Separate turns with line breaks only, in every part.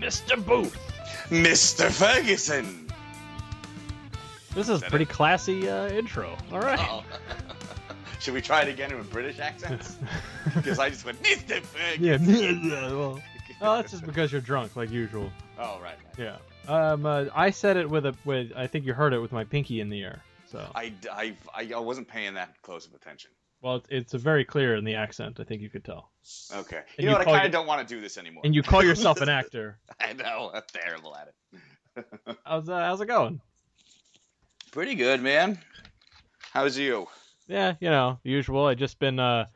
Mr. Booth.
Mr. Ferguson.
This is
that
pretty
it?
classy uh, intro. All right.
Oh. Should we try it again with British accents? Because I just went, Mr. Ferguson.
yeah. well, well, that's just because you're drunk, like usual.
Oh, right. right.
Yeah. Um, uh, I said it with a with. I think you heard it with my pinky in the air. So,
I, I, I, I wasn't paying that close of attention.
Well, it's, it's a very clear in the accent. I think you could tell.
Okay.
And
You know
you
what? I kind of don't want to do this anymore.
And you call yourself an actor.
I know. I'm terrible at it.
How's uh, how's it going?
Pretty good, man. How's you?
Yeah, you know, the usual. I just been uh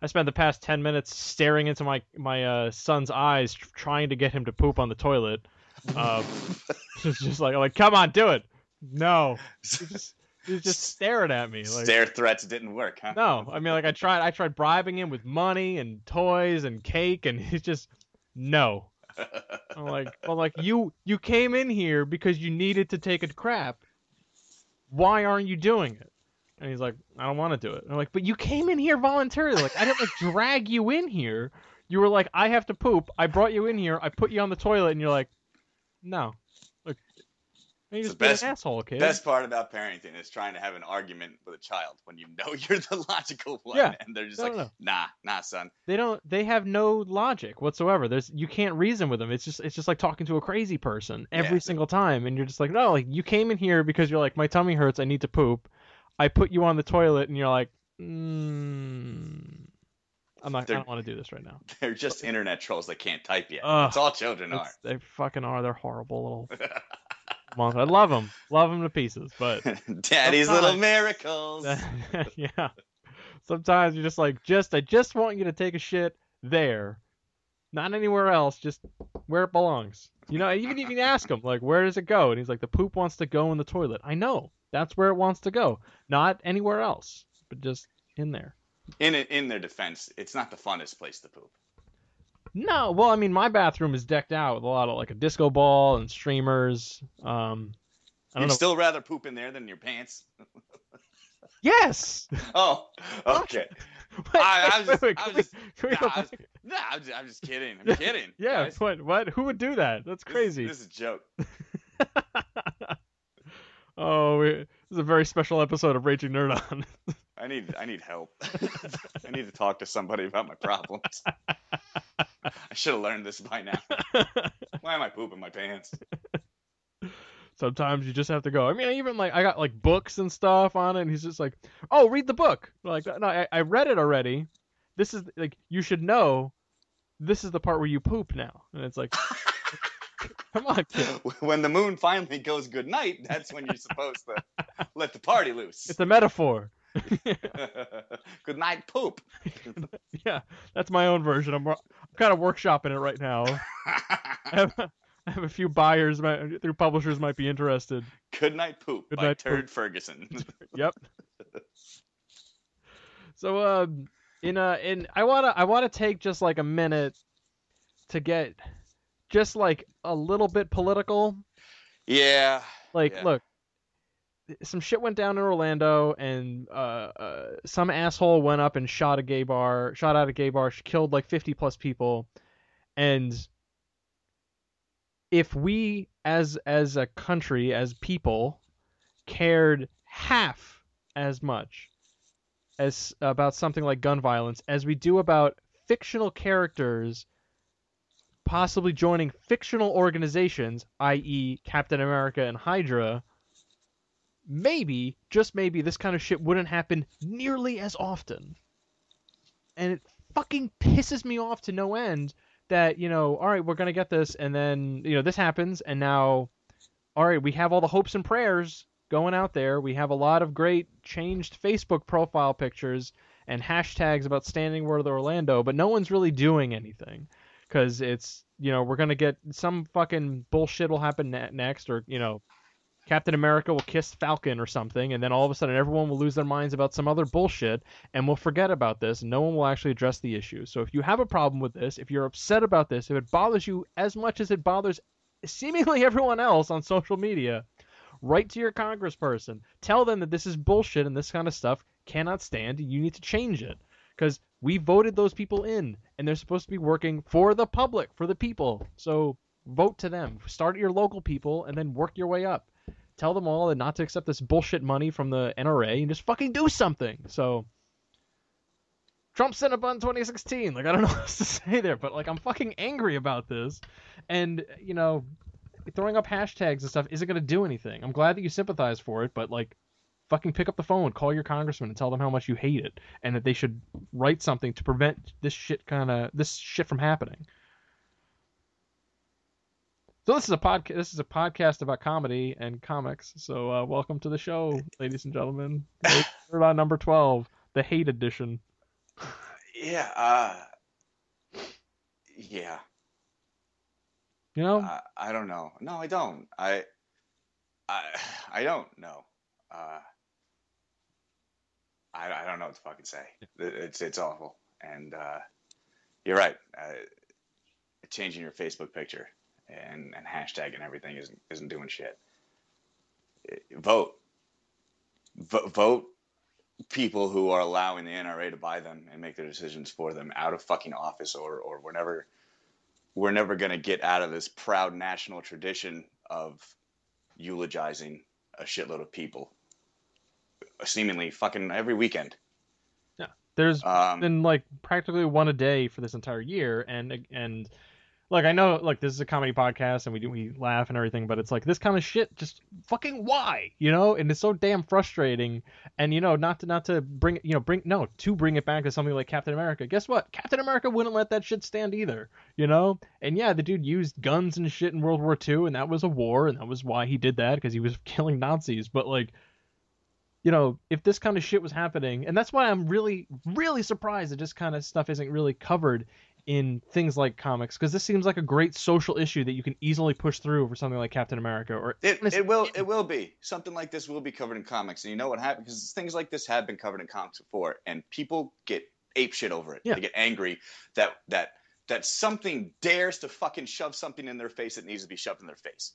I spent the past 10 minutes staring into my my uh son's eyes trying to get him to poop on the toilet. Uh it's just like like come on, do it. No. Just, he's just staring at me like
Stare threats didn't work, huh?
No, I mean like I tried I tried bribing him with money and toys and cake and he's just no. I'm like well like you you came in here because you needed to take a crap. Why aren't you doing it? And he's like, I don't want to do it. And I'm like, but you came in here voluntarily. Like I didn't like drag you in here. You were like, I have to poop. I brought you in here. I put you on the toilet, and you're like, no. You just
the best-
an asshole, kid.
Best part about parenting is trying to have an argument with a child when you know you're the logical one,
Yeah.
and they're just
No,
like,
no.
"Nah, nah, son."
They don't. They have no logic whatsoever. There's you can't reason with them. It's just it's just like talking to a crazy person every
Yeah.
single time, and you're just like, no, like you came in here because you're like, my tummy hurts. I need to poop. I put you on the toilet, and you're like, mm, I'm not. I don't want to do this right now.
They're just internet trolls that can't type yet.
Ugh.
That's all children are.
They fucking are. They're horrible little. I love them. Love them to pieces, but
Daddy's little miracles.
yeah. Sometimes you're just like, just I just want you to take a shit there, not anywhere else. Just where it belongs. You know, you can even ask him like, where does it go? And he's like, the poop wants to go in the toilet. I know that's where it wants to go, not anywhere else, but just in there.
In in their defense, it's not the funnest place to poop.
No, well, I mean, my bathroom is decked out with a lot of like a disco ball and streamers. Um, I don't
You'd
know.
still rather poop in there than in your pants.
yes.
Oh, okay. I, I was just, wait, wait, I was just, nah, I was, nah, I'm just, I'm just kidding. I'm kidding.
Yeah,
guys.
what? What? Who would do that? That's
This-
crazy.
This, is a joke.
oh, we, this is a very special episode of Raging Nerd On.
I need, I need help. I need to talk to somebody about my problems. I should have learned this by now. Why am I pooping my pants?
Sometimes you just have to go. I mean, I even like I got like books and stuff on it, and he's just like, "Oh, read the book." Like, no, I, I read it already. This is like you should know. This is the part where you poop now, and it's like, come on, kid.
When the moon finally goes good night, that's when you're supposed to let the party loose.
It's a metaphor.
good night, poop.
yeah, that's my own version. I'm, I'm kind of workshopping it right now. I have, I have a few buyers, might, through publishers might be interested.
good night, poop
Good
by
night,
Turd Ferguson.
Yep. so um in uh in I wanna I wanna take just like a minute to get just like a little bit political.
yeah.
Like
Yeah.
look some shit went down in Orlando and uh, uh some asshole went up and shot a gay bar shot out a gay bar, killed like fifty plus people and if we as as a country, as people, cared half as much as about something like gun violence as we do about fictional characters possibly joining fictional organizations, i.e., Captain America and Hydra, maybe, just maybe, this kind of shit wouldn't happen nearly as often. And it fucking pisses me off to no end that, you know, all right, we're going to get this, and then, you know, this happens, and now, all right, we have all the hopes and prayers going out there. We have a lot of great changed Facebook profile pictures and hashtags about standing word of Orlando, but no one's really doing anything because it's you know we're gonna get some fucking bullshit will happen ne- next, or you know Captain America will kiss Falcon or something, and then all of a sudden everyone will lose their minds about some other bullshit, and we'll forget about this, no one will actually address the issue. So if you have a problem with this, if you're upset about this, if it bothers you as much as it bothers seemingly everyone else on social media, write to your congressperson. Tell them that this is bullshit and this kind of stuff cannot stand. You need to change it because we voted those people in, and they're supposed to be working for the public, for the people. So Vote to them. Start at your local people and then work your way up. Tell them all and not to accept this bullshit money from the NRA and just fucking do something. So Trump sent a button 2016. Like I don't know what else to say there, but like I'm fucking angry about this, and you know, throwing up hashtags and stuff isn't gonna do anything. I'm glad that you sympathize for it, but like, fucking pick up the phone, call your congressman, and tell them how much you hate it, and that they should write something to prevent this shit kind of this shit from happening. So this is a podcast. This is a podcast about comedy and comics. So uh, welcome to the show, ladies and gentlemen. We're on number twelve, the hate edition.
Yeah. Uh, yeah.
You know,
I, I don't know. No, I don't. I I I don't know. Uh, I I don't know what to fucking say. It's it's awful. And uh, you're right. Uh, changing your Facebook picture and and hashtag and everything isn't isn't doing shit. Vote. V- vote people who are allowing the NRA to buy them and make their decisions for them out of fucking office or or we're never we're never going to get out of this proud national tradition of eulogizing a shitload of people seemingly fucking every weekend. Yeah.
There's
Um,
been like practically one a day for this entire year, and and like I know like this is a comedy podcast and we do we laugh and everything, but it's like this kind of shit just fucking why, you know? And it's so damn frustrating. And you know, not to not to bring you know bring no to bring it back to something like Captain America. Guess what? Captain America wouldn't let that shit stand either, you know? And yeah, the dude used guns and shit in World War II, and that was a war, and that was why he did that because he was killing Nazis. But like you know, if this kind of shit was happening, and that's why I'm really, really surprised that this kind of stuff isn't really covered in things like comics, because this seems like a great social issue that you can easily push through for something like Captain America or
It, it will it will be something like this will be covered in comics, and you know what happened because things like this have been covered in comics before, and people get ape shit over it.
Yeah.
They get angry that that that something dares to fucking shove something in their face that needs to be shoved in their face.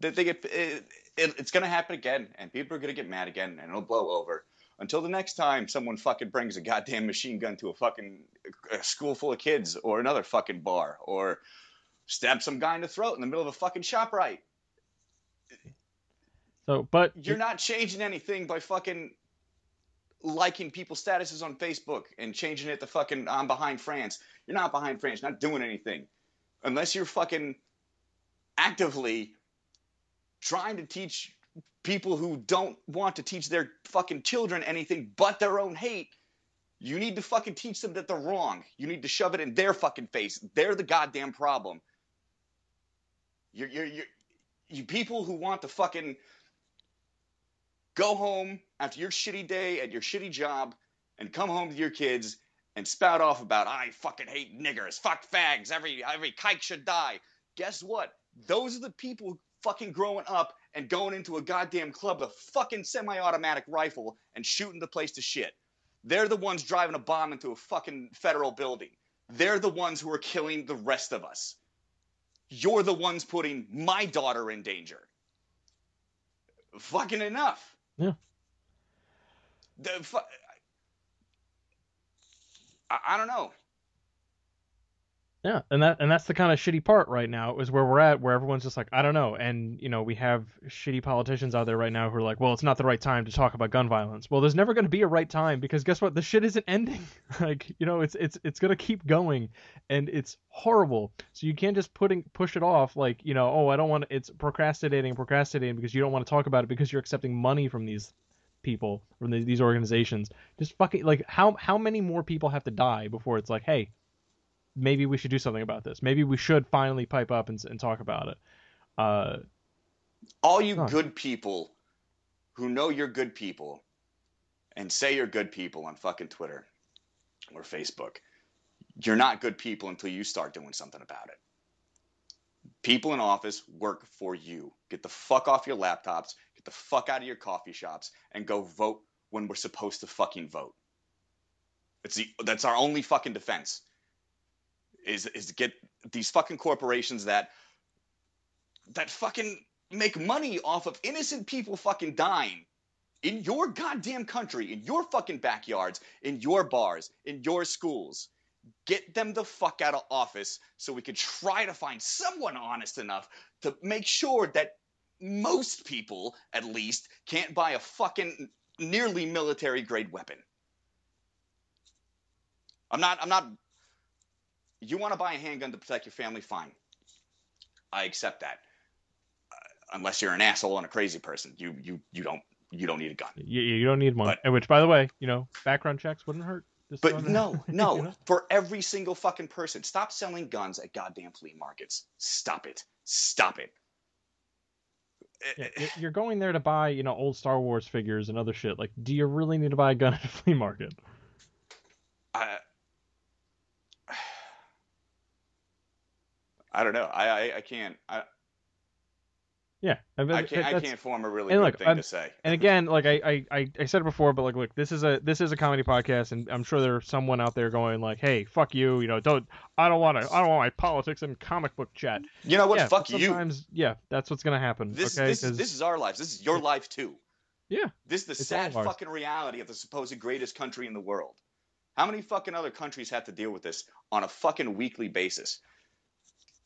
That they get it, it, it's gonna happen again, and people are gonna get mad again, and it'll blow over. Until the next time someone fucking brings a goddamn machine gun to a fucking a school full of kids or another fucking bar or stab some guy in the throat in the middle of a fucking shop right.
so, but
You're not changing anything by fucking liking people's statuses on Facebook and changing it to fucking I'm behind France. You're not behind France, not doing anything. Unless you're fucking actively trying to teach people who don't want to teach their fucking children anything but their own hate. You need to fucking teach them that they're wrong. You need to shove it in their fucking face. They're the goddamn problem. You're, you're, you're, you people who want to fucking go home after your shitty day at your shitty job and come home to your kids and spout off about I fucking hate niggers, fuck fags, every every kike should die. Guess what? Those are the people fucking growing up and going into a goddamn club with a fucking semi-automatic rifle and shooting the place to shit. They're the ones driving a bomb into a fucking federal building. They're the ones who are killing the rest of us. You're the ones putting my daughter in danger. Fucking enough.
Yeah.
The fu- I, I don't know.
Yeah, and that and that's the kind of shitty part right now is where we're at, where everyone's just like, I don't know, and you know we have shitty politicians out there right now who are like, well, it's not the right time to talk about gun violence. Well, there's never going to be a right time because guess what? The shit isn't ending. like you know, it's it's it's going to keep going, and it's horrible. So you can't just putting push it off like you know, oh, I don't want. to It's procrastinating, procrastinating because you don't want to talk about it because you're accepting money from these people from these, these organizations. Just fucking like how how many more people have to die before it's like, hey, maybe we should do something about this. Maybe we should finally pipe up and, and talk about it. Uh,
All you
Huh.
good people who know you're good people and say you're good people on fucking Twitter or Facebook, you're not good people until you start doing something about it. People in office work for you. Get the fuck off your laptops, get the fuck out of your coffee shops, and go vote when we're supposed to fucking vote. It's the, that's our only fucking defense. Is is get these fucking corporations that that fucking make money off of innocent people fucking dying in your goddamn country, in your fucking backyards, in your bars, in your schools. get them the fuck out of office so we could try to find someone honest enough to make sure that most people, at least, can't buy a fucking nearly military grade weapon. I'm not, I'm not. You want to buy a handgun to protect your family? Fine. I accept that. Uh, unless you're an asshole and a crazy person, you you you don't you don't need a gun.
You, you don't need one.
But-
And which, by the way, you know, background checks wouldn't hurt.
But no, no,
you know?
for every single fucking person, stop selling guns at goddamn flea markets. Stop it. Stop it.
Yeah, you're going there to buy, you know, old Star Wars figures and other shit. Like, do you really need to buy a gun at a flea market?
I, I don't know. I I, I can't. I,
Yeah, and
I can't. I can't form a really good
look,
thing
I'm-
to say.
And again, like I, I, I, I said it before, but like, look, this is a this is a comedy podcast, and I'm sure there's someone out there going like, "Hey, fuck you," you know, don't, I don't want to, I don't want my politics and comic book chat.
You know what?
yeah,
Fuck
but
you.
yeah, that's what's gonna happen.
This
okay,
this this is our lives. This is your life too.
Yeah,
This is the sad fucking reality of the supposed greatest country in the world. How many fucking other countries have to deal with this on a fucking weekly basis?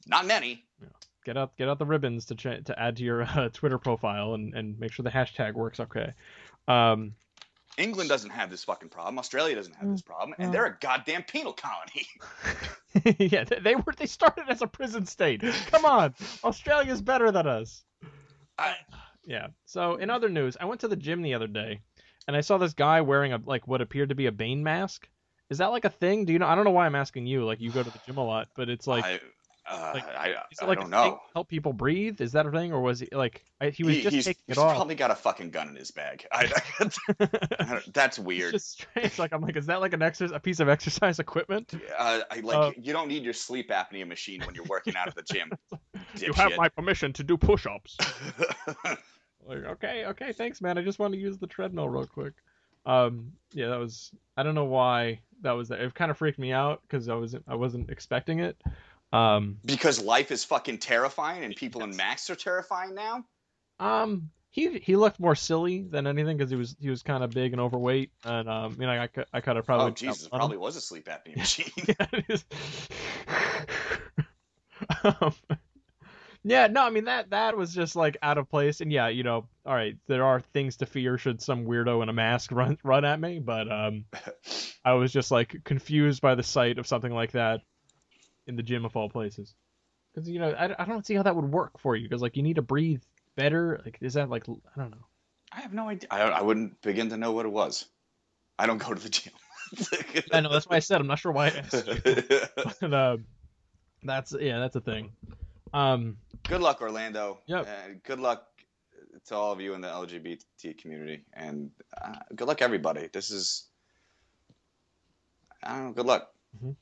Not many.
get out get out the ribbons to ch- to add to your uh, Twitter profile and and make sure the hashtag works okay. Um,
England doesn't have this fucking problem. Australia doesn't have this problem, and
Mm.
they're a goddamn penal colony.
yeah, they, they were they started as a prison state. Come on, Australia's better than us.
I,
Yeah. So in other news, I went to the gym the other day, and I saw this guy wearing a like what appeared to be a Bane mask. Is that like a thing? Do you know? I don't know why I'm asking you. Like you go to the gym a lot, but it's like,
I, uh,
like,
I,
is it
I don't know.
help people breathe? Is that a thing, or was he like I, he was
He-
just
he's,
taking
he's
it off?
probably got a fucking gun in his bag. I, I that's
It's
weird.
just strange. Like I'm like, is that like an exercise, a piece of exercise equipment?
Uh, I like
Uh,
you don't need your sleep apnea machine when you're working out at the gym.
You have my permission to do push-ups. Like, okay, okay, thanks, man. I just want to use the treadmill real quick. Um, yeah, that was. I don't know why that was. That. It kind of freaked me out because I wasn't. I wasn't expecting it. Um,
because life is fucking terrifying and people in masks are terrifying now.
um, he he looked more silly than anything because he was he was kind of big and overweight, and um, you know, I I could have probably.
oh Jesus, probably was a sleep apnea machine.
yeah, um, yeah, no, I mean that that was just like out of place, and yeah, you know, all right, there are things to fear should some weirdo in a mask run run at me, but um, I was just like confused by the sight of something like that in the gym of all places, because you know I, I don't see how that would work for you, because like you need to breathe better, like is that like I don't know.
I have no idea. I, I wouldn't begin to know what it was. I don't go to the gym.
I know that's why I said I'm not sure why I asked you, but um, that's yeah, that's a thing. Um,
good luck, Orlando.
Yep.
Uh, good luck to all of you in the LGBT community, and uh, good luck everybody. This is, I don't know. Good luck.
Mhm.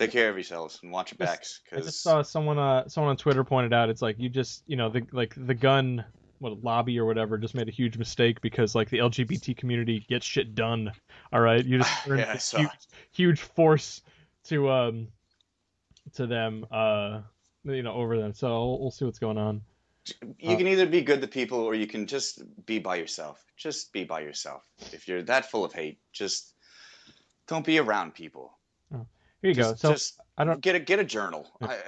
Take care of yourselves and watch your backs,
I just saw someone uh someone on Twitter pointed out it's like you just you know the like the gun what lobby or whatever just made a huge mistake because like the LGBT community gets shit done. All right, you just turned
Yeah,
this huge huge force to um to them uh you know over them. So we'll, we'll see what's going on.
you can either be good to people or you can just be by yourself. Just be by yourself. If you're that full of hate, just don't be around people.
Here you go.
Just,
So
just
I don't-
get a get a journal. I,
Right.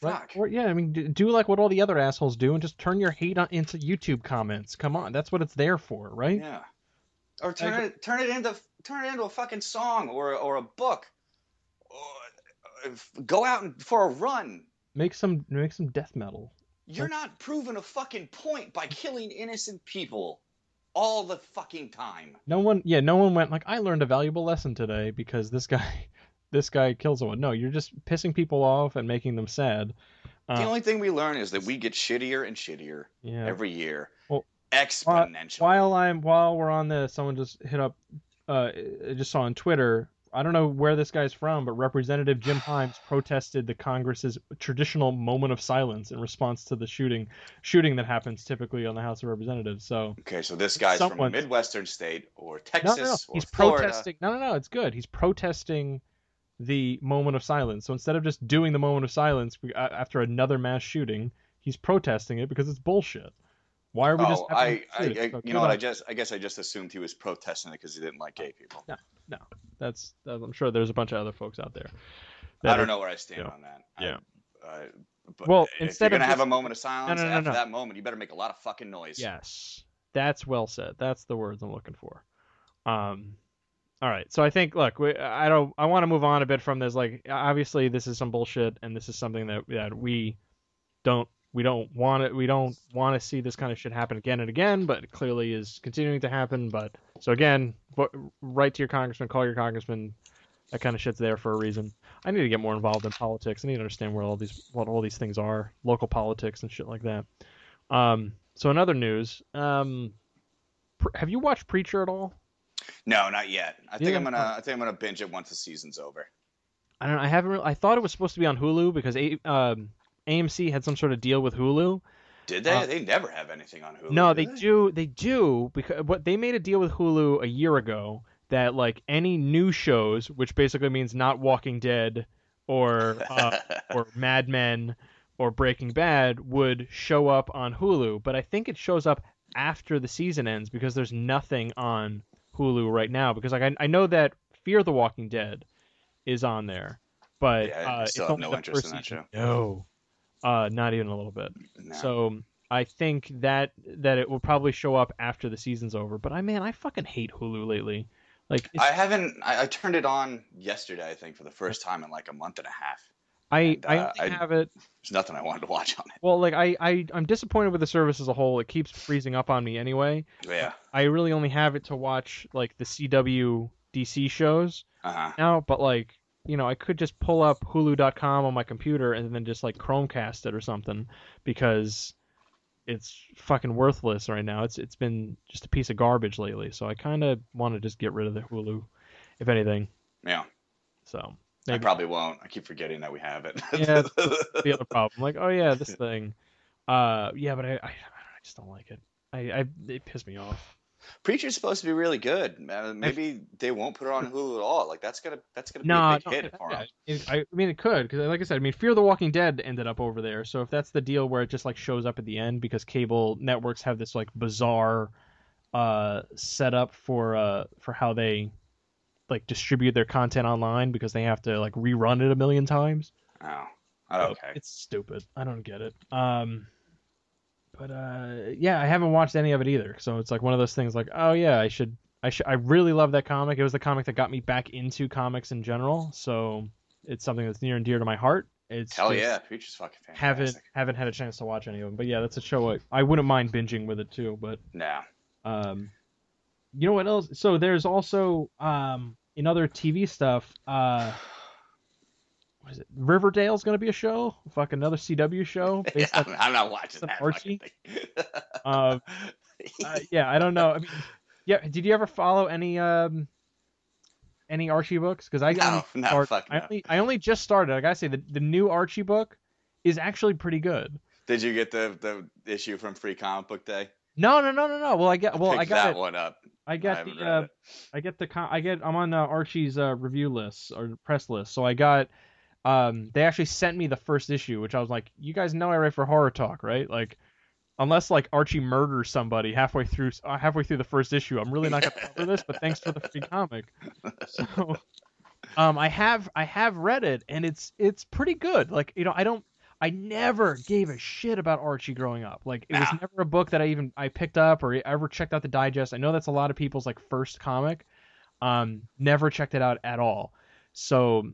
fuck.
Or, yeah, I mean, do, like what all the other assholes do and just turn your hate on, into YouTube comments. Come on, that's what it's there for, right?
Yeah. Or turn it turn it into turn it into a fucking song or or a book. Or, uh, go out and, for a run.
Make some make some death metal.
You're not proving a fucking point by killing innocent people all the fucking time.
No one, yeah, no one went like, I learned a valuable lesson today because this guy, this guy killed someone. No, you're just pissing people off and making them sad.
the
Uh,
only thing we learn is that we get shittier and shittier
yeah.
every year.
Well,
Exponentially.
While I'm while we're on this, someone just hit up. Uh, I just saw on Twitter. I don't know where this guy's from, but Representative Jim Himes protested the Congress's traditional moment of silence in response to the shooting shooting that happens typically on the House of Representatives. So
Okay, so this guy's from a midwestern state or
no,
Texas
no, no.
or
He's
Florida.
protesting. No, no, no. It's good. He's protesting the moment of silence. So instead of just doing the moment of silence after another mass shooting, he's protesting it because it's bullshit. Why are we just?
Oh,
having
I, I. I
So
you know what?
on
I just, I guess I just assumed he was protesting it because he didn't like gay people. No.
That's, that's I'm sure there's a bunch of other folks out there.
I don't
are-
know where I stand
yeah.
on that.
Yeah.
I, uh, but
Well,
if
instead
you're
of
gonna have
just-
a moment of silence
no, no,
after
no.
that moment, you better make a lot of fucking noise.
Yes, that's well said. That's the words I'm looking for. Um, all right. So I think, look, we, I don't, I want to move on a bit from this. Like, obviously, this is some bullshit, and this is something that that we don't, we don't want it, we don't want to see this kind of shit happen again and again. But it clearly is continuing to happen. But so again, write to your congressman, call your congressman. That kind of shit's there for a reason. I need to get more involved in politics. I need to understand where all these, what all these things are, local politics and shit like that. Um, so in other news, um, have you watched Preacher at all?
No, not yet. I think I'm gonna. I think I'm gonna binge it once the season's over.
I don't know. I haven't. Really, I thought it was supposed to be on Hulu because A, um, AMC had some sort of deal with Hulu.
Did they?
Uh,
they never have anything on Hulu.
no,
do
they do. They do because what they made a deal with Hulu a year ago that like any new shows, which basically means not Walking Dead or uh, or Mad Men or Breaking Bad, would show up on Hulu. But I think it shows up after the season ends because there's nothing on Hulu right now. Because like I, I know that Fear the Walking Dead is on there, but
Yeah, I
uh, it's
have
only
no
the
interest
first
in that
season. No, uh, not even a little bit.
No.
So I think that that it will probably show up after the season's over. But I man, I fucking hate Hulu lately. Like it's,
I haven't. I, I turned it on yesterday. I think for the first time in like a month and a half.
I
and,
I
uh,
only
I-
have it.
There's nothing I wanted to watch on it.
Well, like I, I I'm disappointed with the service as a whole. It keeps freezing up on me anyway.
Yeah.
I really only have it to watch like the CW DC shows
Uh huh.
now. But like you know, I could just pull up Hulu.com on my computer and then just like Chromecast it or something because it's fucking worthless right now. It's it's been just a piece of garbage lately. So I kind of want to just get rid of the Hulu, if anything.
Yeah.
So
I probably won't. I keep forgetting that we have it.
Yeah, the other problem. Like, oh yeah, this thing. Uh, yeah, but I, I, I just don't like it. I, I, it pissed me off.
Preacher's supposed to be really good. Uh, maybe they won't put it on Hulu at all. Like that's gonna that's gonna be
No,
a big hit
it-
for them.
it- I mean, it could because, like I said, I mean, Fear the Walking Dead ended up over there. So if that's the deal where it just like shows up at the end because cable networks have this like bizarre uh setup for uh for how they like distribute their content online because they have to like rerun it a million times.
Oh.
So
Okay.
It's stupid. I don't get it. Um, but uh, yeah, I haven't watched any of it either. So it's like one of those things. Like, oh yeah, I should. I should. I really love that comic. It was the comic that got me back into comics in general. So it's something that's near and dear to my heart. It's
Hell
just
yeah, Preacher's fucking fantastic.
Haven't haven't had a chance to watch any of them. But yeah, that's a show I, I wouldn't mind binging with it too. But
No.
um, you know what else? So there's also um in other TV stuff. Uh, what is it? Riverdale's gonna be a show. Fuck another CW show based
Yeah,
on.
I'm not watching that
Archie? Uh, uh, yeah, I don't know. I mean, yeah. Did you ever follow any um any Archie books? Because I
No,
only
no,
start- I
no.
only I only just started. I gotta say the the new Archie book is actually pretty good.
Did you get the the issue from Free Comic Book Day?
No, no, no, no, no. Well, I get well, I got
that
it.
one up.
I
I
got the uh. I get the con- I get I'm on uh, Archie's uh, review list or press list. So I got um they actually sent me the first issue, which I was like, you guys know I write for horror talk, right? Like unless like Archie murders somebody halfway through uh, halfway through the first issue, I'm really not going to cover this, but thanks for the free comic. So um I have I have read it and it's it's pretty good. Like, you know, I don't I never gave a shit about Archie growing up. Like it was never a book that I even I picked up or ever checked out the digest. I know that's a lot of people's like first comic. Um, never checked it out at all. So,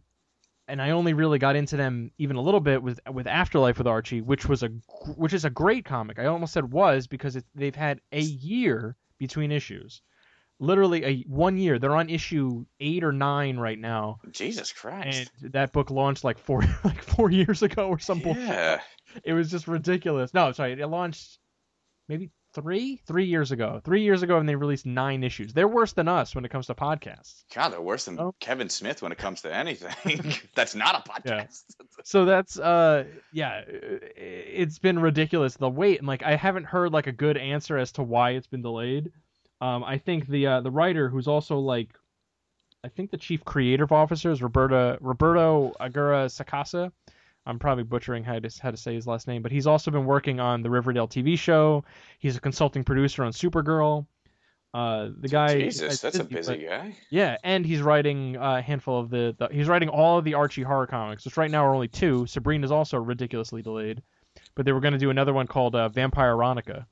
and I only really got into them even a little bit with with Afterlife with Archie, which was a which is a great comic. I almost said was because it, they've had a year between issues, literally a one year. They're on issue eight or nine right now,
Jesus Christ.
and that book launched like four like four years ago or something.
yeah.
It was just ridiculous. No, sorry, it launched maybe three three years ago. Three years ago, and they released nine issues. They're worse than us when it comes to podcasts.
God, they're worse than
Oh.
Kevin Smith when it comes to anything. That's not a podcast.
So that's uh yeah, it's been ridiculous the wait and like I haven't heard like a good answer as to why it's been delayed. Um, I think the uh, the writer who's also like, I think the chief creative officer is Roberta Roberto Agura Sacasa. I'm probably butchering how to how to say his last name, but he's also been working on the Riverdale TV show. He's a consulting producer on Supergirl. Uh, the guy.
Jesus, that's a
busy,
busy guy.
Yeah, and he's writing a handful of the, the he's writing all of the Archie horror comics, which right now are only two. Sabrina's also ridiculously delayed, but they were going to do another one called uh, Vampire Veronica.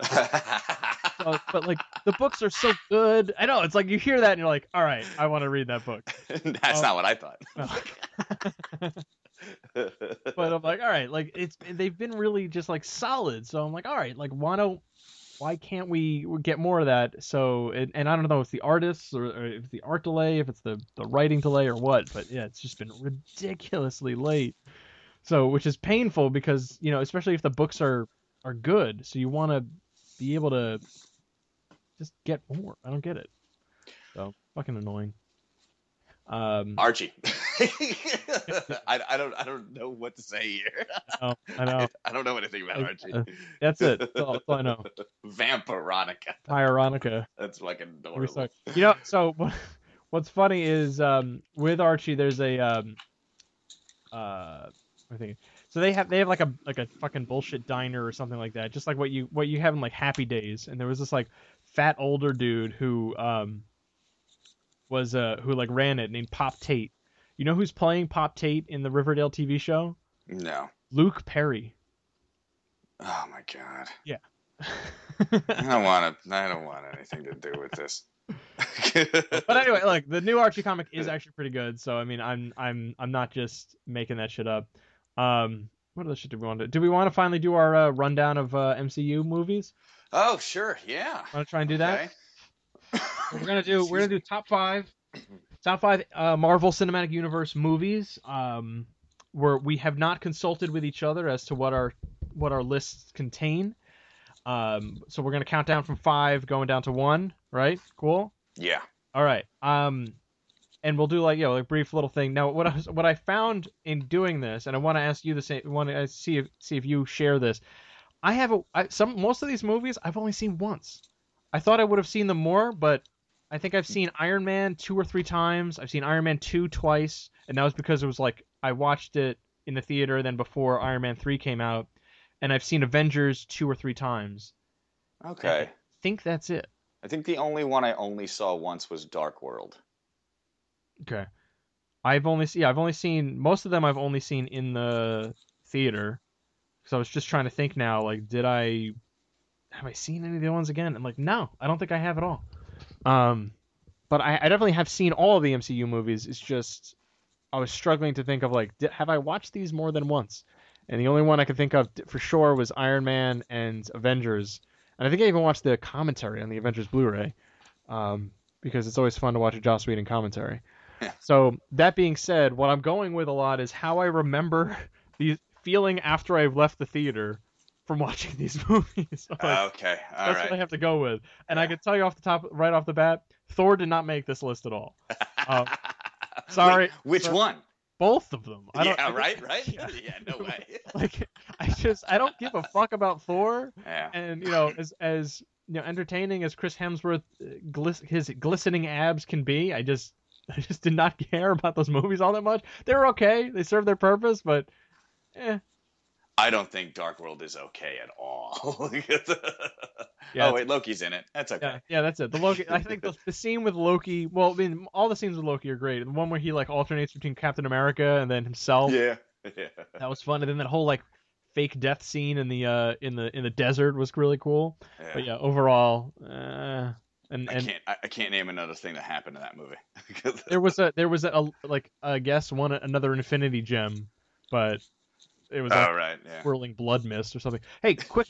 Uh, but like the books are so good. I know it's like you hear that and you're like, all right, I want to read that book.
That's
Um,
not what I thought.
No. but I'm like, all right, like it's they've been really just like solid. So I'm like, all right, like why don't why can't we get more of that? So and, and I don't know if it's the artists or, or if it's the art delay, if it's the the writing delay or what, but yeah, it's just been ridiculously late. So which is painful because you know, especially if the books are are good, so you want to be able to just get more. I don't get it. So fucking annoying. Um,
Archie. I, I don't I don't know what to say here.
I know.
I don't know anything about Archie.
uh, That's it. That's all, that's all I know.
Vampironica.
Pyronica.
That's fucking adorable.
You know, so what's funny is um, with Archie, there's a um, uh, I think so they have they have like a like a fucking bullshit diner or something like that, just like what you what you have in like Happy Days. And there was this like fat older dude who um was uh who like ran it named Pop Tate. You know who's playing Pop Tate in the Riverdale TV show?
No.
Luke Perry.
Oh my god.
Yeah.
I don't want to. I don't want anything to do with this.
but anyway, like the new Archie comic is actually pretty good. So I mean, I'm I'm I'm not just making that shit up. Um, what other shit do we want to? Do we want to finally do our uh, rundown of uh, MCU movies?
oh sure, yeah.
Want to try and do that?
Okay.
We're gonna do we're gonna do top five, top five uh, Marvel Cinematic Universe movies. Um, where we have not consulted with each other as to what our what our lists contain. Um, so we're gonna count down from five, going down to one. Right? Cool.
Yeah.
All right. Um, and we'll do like you know like brief little thing. Now, what I was, what I found in doing this, and I want to ask you the same. Want to uh, see if see if you share this. I have a I, some most of these movies I've only seen once. I thought I would have seen them more, but I think I've seen Iron Man two or three times. I've seen Iron Man two twice, and that was because it was like I watched it in the theater then before Iron Man three came out, and I've seen Avengers two or three times.
Okay.
I think that's it.
I think the only one I only saw once was Dark World.
Okay. I've only yeah, I've only seen most of them I've only seen in the theater. So I was just trying to think now, like, did I have I seen any of the ones again? I'm like, no, I don't think I have at all. Um, but I, I definitely have seen all of the MCU movies. It's just I was struggling to think of like, did, have I watched these more than once? And the only one I could think of for sure was Iron Man and Avengers. And I think I even watched the commentary on the Avengers Blu-ray, um, because it's always fun to watch a Joss Whedon commentary. So that being said, what I'm going with a lot is how I remember the feeling after I've left the theater from watching these movies. Like,
okay. All
that's
right.
what I have to go with. And I
Yeah.
can tell you off the top, right off the bat, Thor did not make this list at all. Uh, sorry,
Wait, which
sorry.
one?
Both of them. I don't,
yeah,
I
right, right?
yeah.
Yeah, no way.
Like I just I don't give a fuck about Thor.
Yeah.
And you know, as as you know, entertaining as Chris Hemsworth, uh, glis- his glistening abs can be, I just I just did not care about those movies all that much. They were okay. They served their purpose, but eh.
I don't think Dark World is okay at all.
Yeah,
oh wait, Loki's in it. That's okay.
Yeah, yeah, that's it. The Loki. I think the, the scene with Loki. Well, I mean, all the scenes with Loki are great. The one where he like alternates between Captain America and then himself.
Yeah. Yeah.
That was fun. And then that whole like fake death scene in the uh in the in the desert was really cool. Yeah. But yeah, overall, uh, and
I can't. I, I can't name another thing that happened in that movie.
there was a there was a, a like I guess one another Infinity Gem, but it was like
oh right. Yeah.
swirling blood mist or something. Hey, quick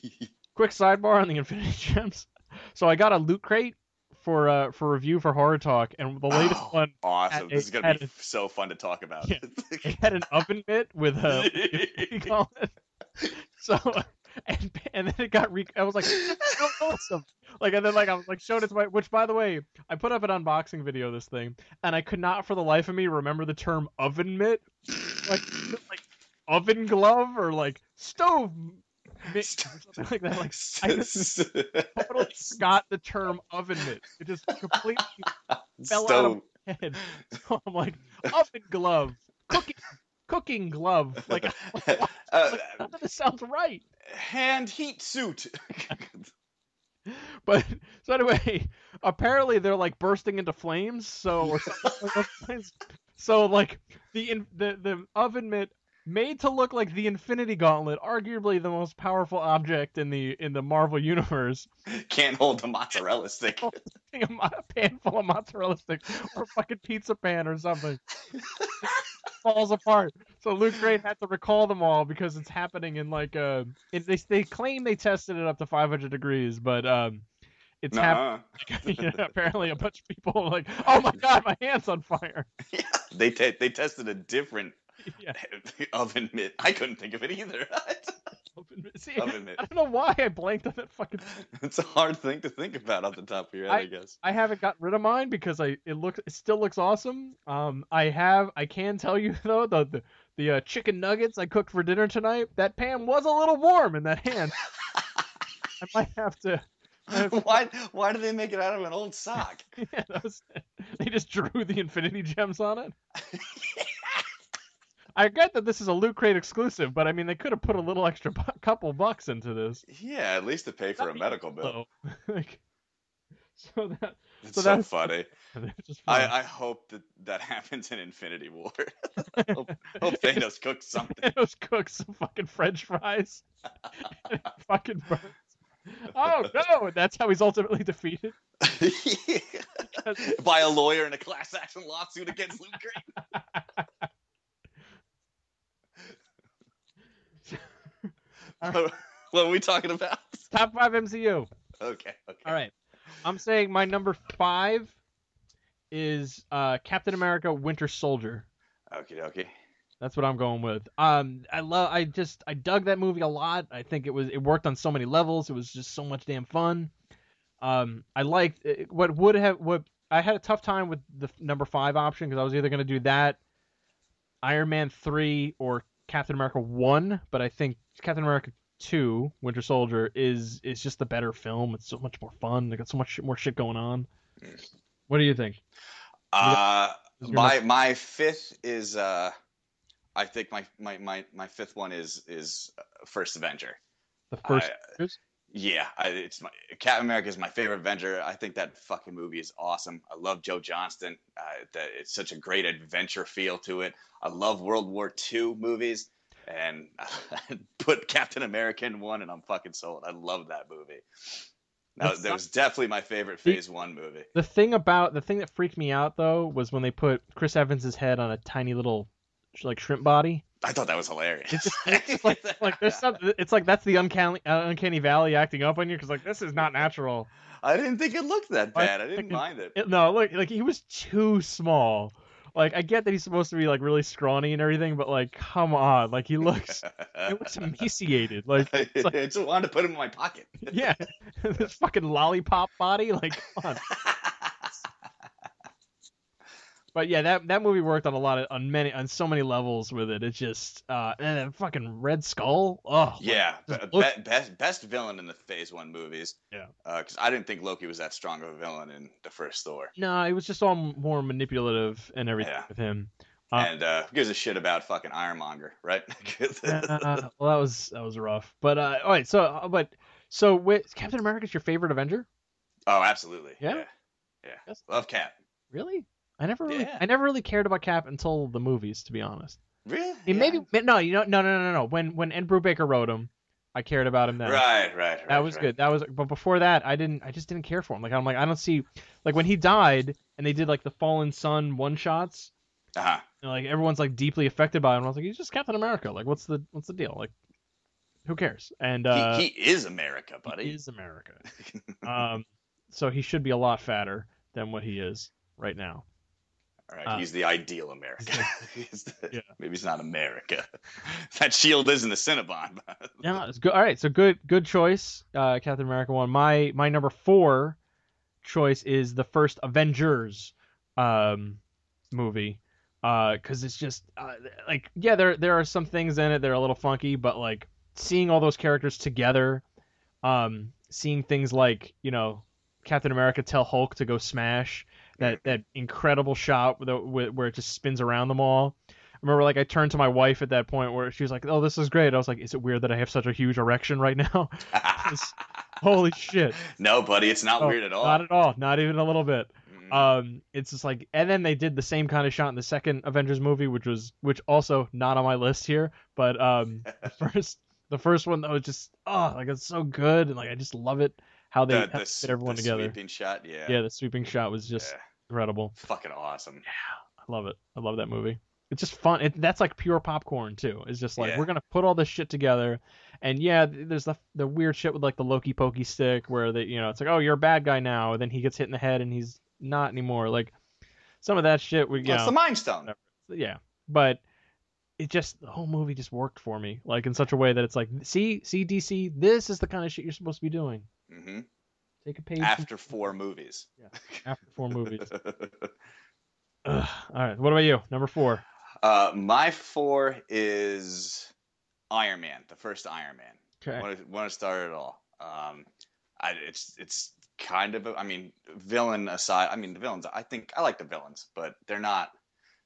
quick sidebar on the Infinity Gems. So I got a loot crate for uh for review for Horror Talk, and the latest
Oh,
one
Awesome. This is gonna be
a-
so fun to talk about.
Yeah. it had an oven mitt with a what do you call it? So and and then it got re- I was like awesome. Like and then like I was like showed it to my which by the way I put up an unboxing video of this thing and I could not for the life of me remember the term oven mitt. Like like oven glove or like stove mitt or something like that. Like I just totally forgot the term oven mitt. It just completely fell out of
Stove.
head. So I'm like oven glove. Cooking cooking glove. Like
Uh,
none of this sounds right
hand heat suit.
but So anyway, apparently they're like bursting into flames. So or something along those lines. so like the in, the the oven mitt made to look like the Infinity Gauntlet, arguably the most powerful object in the in the Marvel universe.
Can't hold the mozzarella stick.
a a pan full of mozzarella sticks or a fucking pizza pan or something. falls apart. So Loot Crate had to recall them all because it's happening in like uh it, they they claim they tested it up to 500 degrees, but um it's happening.
Nuh-uh.
apparently, a bunch of people are like, "Oh my god, my hand's on fire!"
They te- they tested a different
Yeah.
oven mitt. I couldn't think of it either.
See,
Oven mitt.
I don't know why I blanked on that fucking.
it's a hard thing to think about off the top of your head, I, guess.
I haven't gotten rid of mine because I it looks it still looks awesome. Um, I have I can tell you though the the, the uh, chicken nuggets I cooked for dinner tonight. That pan was a little warm in that hand. I might have to. Have to-
why why do they make it out of an old sock?
yeah, was, they just drew the Infinity Gems on it. I get that this is a Loot Crate exclusive, but I mean they could have put a little extra bu- couple bucks into this.
yeah, at least to pay for a
That'd be
medical bill.
Like, so that
It's
so
funny. I. I hope that that happens in Infinity War. hope, hope Thanos cooks something.
Thanos cooks some fucking French fries. fucking burns. Oh no! And that's how he's ultimately defeated.
By a lawyer in a class action lawsuit against Loot Crate. what are we talking about?
Top five MCU.
Okay, okay.
All right. I'm saying my number five is uh, Captain America: Winter Soldier.
Okay, okay.
That's what I'm going with. Um, I love. I just I dug that movie a lot. I think it was it worked on so many levels. It was just so much damn fun. Um, I liked it- what would have what I had a tough time with the number five option because I was either going to do that, Iron Man three or Captain America one. But I think Captain America two, Winter Soldier, is is just the better film. It's so much more fun. They got so much more shit going on. What do you think?
Uh, my my fifth is uh, I think my my my, my fifth one is is uh, First Avenger.
The first.
I- Yeah, I, it's my Captain America is my favorite Avenger. I think that fucking movie is awesome. I love Joe Johnston. Uh, that it's such a great adventure feel to it. I love World War II movies, and put Captain America in one, and I'm fucking sold. I love that movie. Now, that was definitely my favorite
The-
Phase One movie.
The thing about the thing that freaked me out though was when they put Chris Evans's head on a tiny little like shrimp body.
I thought that was hilarious.
It's just, it's just like like there's some, it's like that's the uncanny uh, uncanny valley acting up on you because like this is not natural.
I didn't think it looked that bad. I didn't
think
mind it.
It, no, look like he was too small. Like I get that he's supposed to be like really scrawny and everything, but like come on, like he looks he looks emaciated. Like
I
like-
just wanted to put him in my pocket.
yeah, this fucking lollipop body. Like come on. But yeah, that that movie worked on a lot of on many on so many levels with it. It's just uh and then fucking Red Skull. Oh
yeah, be- be- best best villain in the Phase One movies.
Yeah.
because I didn't think Loki was that strong of a villain in the first Thor.
No, it was just all more manipulative and everything
Yeah.
with him. Uh,
and uh, who gives a shit about fucking Ironmonger, right?
Uh, well, that was that was rough. But uh, all right, so uh, but so with Captain America's your favorite Avenger?
oh, absolutely.
Yeah?
Yeah, yeah. Love Cap.
Really? I never really
Yeah.
I never really cared about Cap until the movies, to be honest.
Really? Yeah.
Maybe no, you know, no, no, no, no. When when Ed Brubaker wrote him, I cared about him then.
Right, right, right.
That was
right.
good. That was, but before that, I didn't. I just didn't care for him. Like I'm like I don't see, like when he died and they did like the Fallen Son one shots.
Uh-huh.
And, like everyone's like deeply affected by him. I was like, he's just Captain America. Like what's the what's the deal? Like who cares? And uh,
he, he is America, buddy.
he is America. um, so he should be a lot fatter than what he is right now.
All right,
uh,
he's the ideal America. He's the-
Yeah.
Maybe he's not America. that shield isn't a Cinnabon.
Yeah, it's good. All right, so good, good choice, uh, Captain America one. My my number four choice is the first Avengers um, movie, because it's just uh, like yeah, there there are some things in it that are a little funky, but like seeing all those characters together, um, seeing things like you know Captain America tell Hulk to go smash that that incredible shot with, where it just spins around them all. I remember like I turned to my wife at that point where she was like, "Oh, this is great." I was like, "Is it weird that I have such a huge erection right now?" Holy shit!
No, buddy, it's not
Oh,
weird at all.
Not at all. Not even a little bit.
Mm.
Um, it's just like, and then they did the same kind of shot in the second Avengers movie, which was, which also not on my list here, but um, the first, the first one that was just, oh, like it's so good, and like I just love it how they
the,
how
the
fit everyone
the
together.
sweeping shot, yeah,
Yeah, the sweeping shot was just
yeah.
incredible.
fucking awesome.
Yeah, I love it. I love that movie. It's just fun. It, that's like pure popcorn too. It's just like
Yeah.
we're gonna put all this shit together, and yeah, there's the the weird shit with like the Loki pokey stick where they, you know, it's like oh you're a bad guy now, and then he gets hit in the head and he's not anymore. Like some of that shit we,
Well, it's the Mind Stone.
yeah, but it just the whole movie just worked for me like in such a way that it's like see see DC this is the kind of shit you're supposed to be doing.
Hmm
Take a page
After four movies.
Yeah, after four movies. Ugh. All right, what about you? Number four.
uh, my four is Iron Man, the first Iron Man.
Okay.
Want to want to start it all. Um, I, it's it's kind of a, I mean villain aside. I mean the villains. I think I like the villains, but they're not.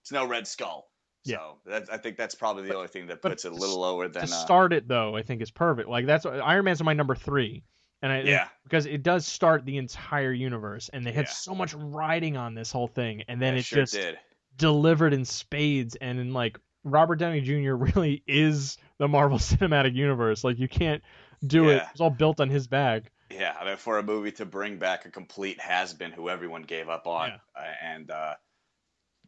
It's no Red Skull.
Yeah.
So that, I think that's probably the only thing that
but
puts it a little lower than.
to
uh,
start it though, I think is perfect. Like that's Iron Man's my number three, and I
yeah,
because it does start the entire universe, and they had
Yeah.
so much riding on this whole thing, and then
it
it
sure
just
did.
delivered in spades, and in like Robert Downey Jr. really is the Marvel Cinematic Universe. Like you can't do it; it's all built on his back.
Yeah, I mean, for a movie to bring back a complete has-been who everyone gave up on, uh, and uh,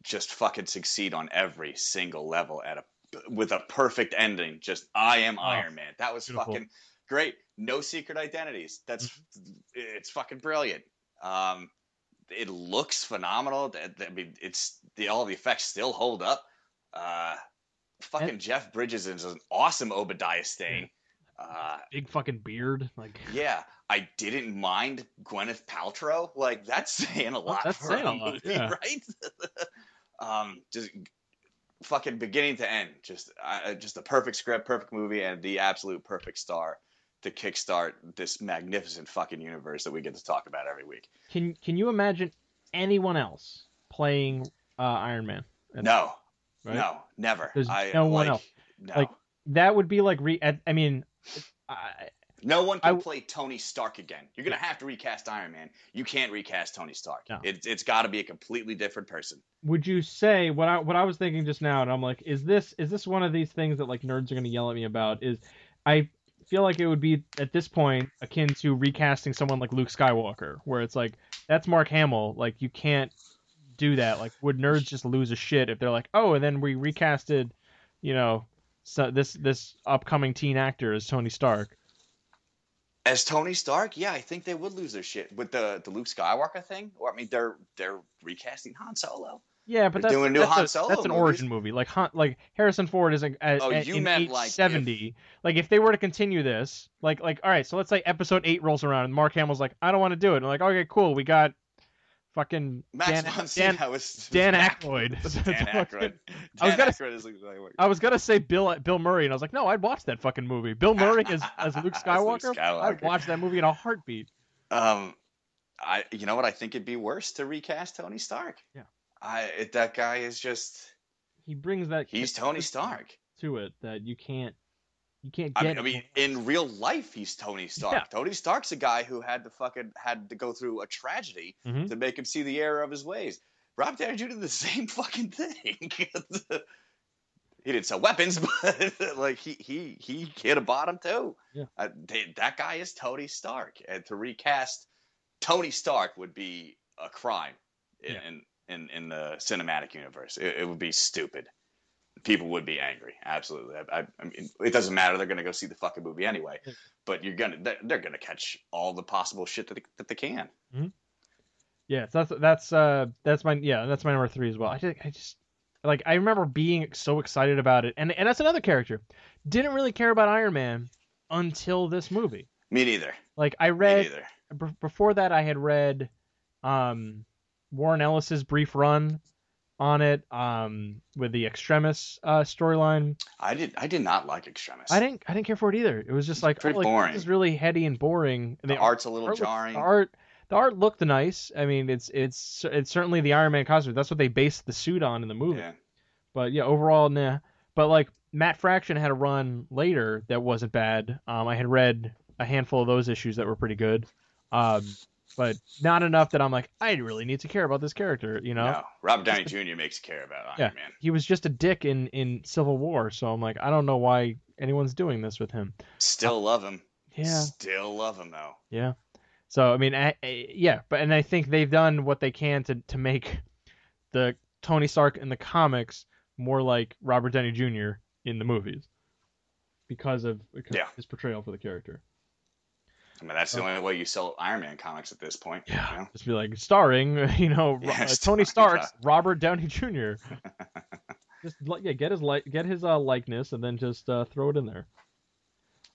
just fucking succeed on every single level at a with a perfect ending. Just I am
Oh,
Iron Man. That was
beautiful.
fucking great. No secret identities. That's
Mm-hmm.
it's fucking brilliant. Um, it looks phenomenal. I mean, it's the all the effects still hold up. Uh, fucking Jeff Bridges is an awesome Obadiah Stane. Uh,
Big fucking beard, like
yeah, I didn't mind Gwyneth Paltrow. Like that's saying a lot
that's
for
saying
a
lot,
movie,
yeah.
right? um, just fucking beginning to end, just uh, just a perfect script, perfect movie, and the absolute perfect star to kickstart this magnificent fucking universe that we get to talk about every week.
can can you imagine anyone else playing uh, Iron Man?
No,
right?
no, never.
There's
I,
no one
like,
else.
No.
Like, That would be like re. I I mean, I,
No one
I
can
w-
play Tony Stark again. You're gonna have to recast Iron Man. You can't recast Tony Stark.
No.
It's it's got to be a completely different person.
would you say what I what I was thinking just now, and I'm like, is this is this one of these things that like nerds are gonna yell at me about? Is I feel like it would be at this point akin to recasting someone like Luke Skywalker, where it's like that's Mark Hamill, like you can't do that. Like, would nerds just lose a shit if they're like, oh, and then we recasted, you know, so this this upcoming teen actor as Tony Stark?
As Tony Stark, yeah, I think they would lose their shit with the the Luke Skywalker thing. Or I mean, they're they're recasting Han Solo.
Yeah, but that's,
doing new
that's,
Han
a,
Solo
that's an
movies.
origin movie. Like Han, like Harrison Ford is a, a,
Oh,
a-
you
in
meant
age
like if-
Like if they were to continue this, like like all right, so let's say episode 8 rolls around and Mark Hamill's like, I don't want to do it. And like, okay, cool, we got fucking
Max
Dan,
von
Dan,
Sydow was
Dan
back.
Aykroyd.
Dan Aykroyd.
I was gonna-
Aykroyd is Luke Skywalker.
I was gonna say Bill Bill Murray, and I was like, no, I'd watch that fucking movie. Bill Murray as as Luke
As Luke
Skywalker, I'd watch that movie in a heartbeat.
Um, I you know what? I think it'd be worse to recast Tony Stark.
Yeah.
I it, that guy is just
He brings that
he's Tony Stark.
to it that you can't you can't
I
get.
mean, I mean, in real life, he's Tony Stark.
Yeah.
Tony Stark's a guy who had to fucking had to go through a tragedy
Mhm.
to make him see the error of his ways. Rob Downey Jr. did the same fucking thing. he didn't sell weapons, but like he he he hit a bottom too.
Yeah.
Uh, they, that guy is Tony Stark, and to recast Tony Stark would be a crime
Yeah.
in, in, in the cinematic universe. It, it would be stupid. People would be angry. Absolutely. I, I, I mean, it doesn't matter. They're gonna go see the fucking movie anyway. But you're gonna they're, they're gonna catch all the possible shit that they, that they can.
Yeah, so that's that's uh that's my yeah that's my number three as well. I just, I just like I remember being so excited about it, and and that's another character. Didn't really care about Iron Man until this movie.
Me neither.
Like I
Me
read before that, I had read um Warren Ellis's brief run on it um with the Extremis uh storyline.
I did. I did not like Extremis.
I didn't I didn't care for it either. It was just like,
Pretty
oh, like
boring.
this is really heady and boring. And
The art's a little
art looked-
jarring.
The art, the art looked nice. I mean, it's it's it's certainly the Iron Man costume. That's what they based the suit on in the movie.
Yeah.
But yeah, overall, nah. But like Matt Fraction had a run later that wasn't bad. Um, I had read a handful of those issues that were pretty good. Um, but not enough that I'm like, I really need to care about this character, you know?
No, Robert Downey Jr. makes care about Iron
Yeah.
Man.
He was just a dick in in Civil War, so I'm like, I don't know why anyone's doing this with him.
Still uh, love him.
Yeah.
Still love him though.
Yeah. So I mean, I, I, yeah, but and I think they've done what they can to to make the Tony Stark in the comics more like Robert Downey Jr. in the movies because of because
Yeah.
his portrayal for the character.
I mean, that's the only way you sell Iron Man comics at this point. you know?
Just be like starring, you know,
Yeah,
uh, Tony
Stark.
Robert Downey Jr. just yeah, get his like get his uh, likeness and then just uh, throw it in there.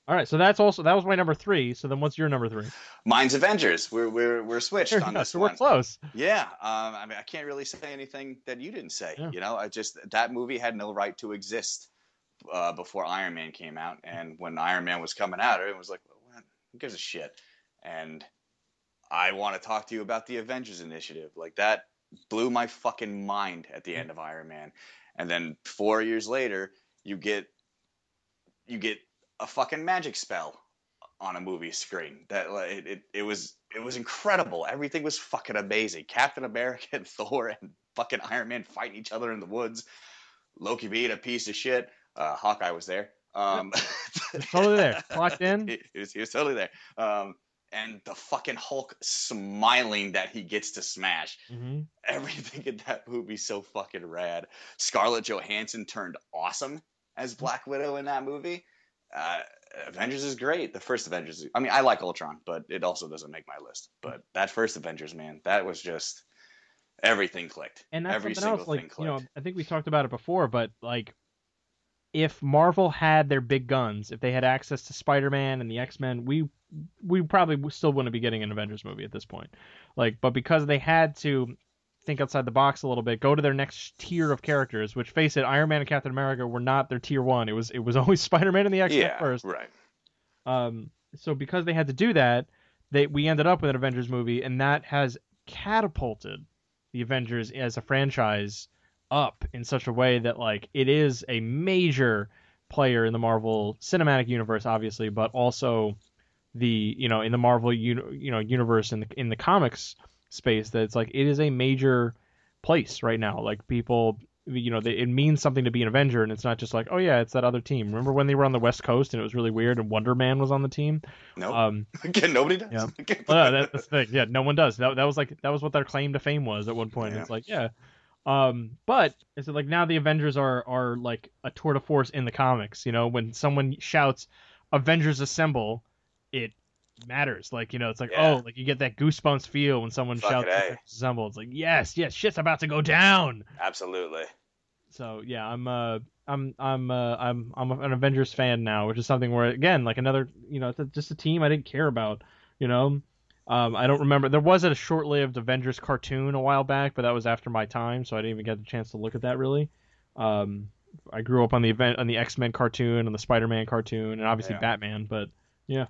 All right, so that's also that was my number three. So then, what's your number three?
Mine's Avengers. We're we're we're switched on
go,
this
so we're close.
Yeah, um, I mean, I can't really say anything that you didn't say.
Yeah.
You know, I just that movie had no right to exist uh, before Iron Man came out, and when Iron Man was coming out, it was like? "Who gives a shit?" And I want to talk to you about the Avengers Initiative. Like that blew my fucking mind at the end of Iron Man, and then four years later, you get you get a fucking magic spell on a movie screen. That it, it, it was it was incredible. Everything was fucking amazing. Captain America and Thor and fucking Iron Man fighting each other in the woods. Loki being a piece of shit. Uh, Hawkeye was there. Um,
Totally there, clocked in.
he, was, he was totally there. Um, and the fucking Hulk smiling that he gets to smash.
hmm
Everything in that movie so fucking rad. Scarlett Johansson turned awesome as Black Widow in that movie. Uh, Avengers is great. The first Avengers. I mean, I like Ultron, but it also doesn't make my list. But that first Avengers, man, that was just everything clicked.
and that's
Every
something
single
else like
thing
you know
clicked.
i think we talked about it before but like if marvel had their big guns if they had access to spider-man and the x-men we we probably still wouldn't be getting an avengers movie at this point. Like but because they had to think outside the box a little bit go to their next tier of characters which face it iron man and captain america were not their tier one. It was it was always spider-man and the x-men
Yeah,
first.
right.
um, so because they had to do that, they we ended up with an Avengers movie, and that has catapulted the Avengers as a franchise up in such a way that like it is a major player in the Marvel Cinematic Universe, obviously, but also the you know in the Marvel uni- you know universe in the in the comics space. That it's like it is a major place right now. Like people. You know, they, it means something to be an Avenger, and it's not just like, oh yeah, it's that other team. Remember when they were on the West Coast and it was really weird, and Wonder Man was on the team?
No,
Um,
Again, nobody does.
yeah. Well, no, that's the thing. Yeah, no one does. That, that was like that was what their claim to fame was at one point.
Yeah.
It's like, yeah. Um, but it's like now the Avengers are are like a tour de force in the comics. You know, when someone shouts "Avengers Assemble," it matters. Like you know, it's like
Yeah.
oh, like you get that goosebumps feel when someone
Fucking
shouts. "Avengers Assemble." It's like yes, yes, shit's about to go down.
Absolutely.
So yeah, I'm uh I'm I'm uh I'm I'm an Avengers fan now, which is something where again like another you know it's just a team I didn't care about, you know. Um, I don't remember there was a short-lived Avengers cartoon a while back, but that was after my time, so I didn't even get the chance to look at that really. Um, I grew up on the event on the X-Men cartoon and the Spider-Man cartoon and obviously
Yeah.
Batman, but yeah.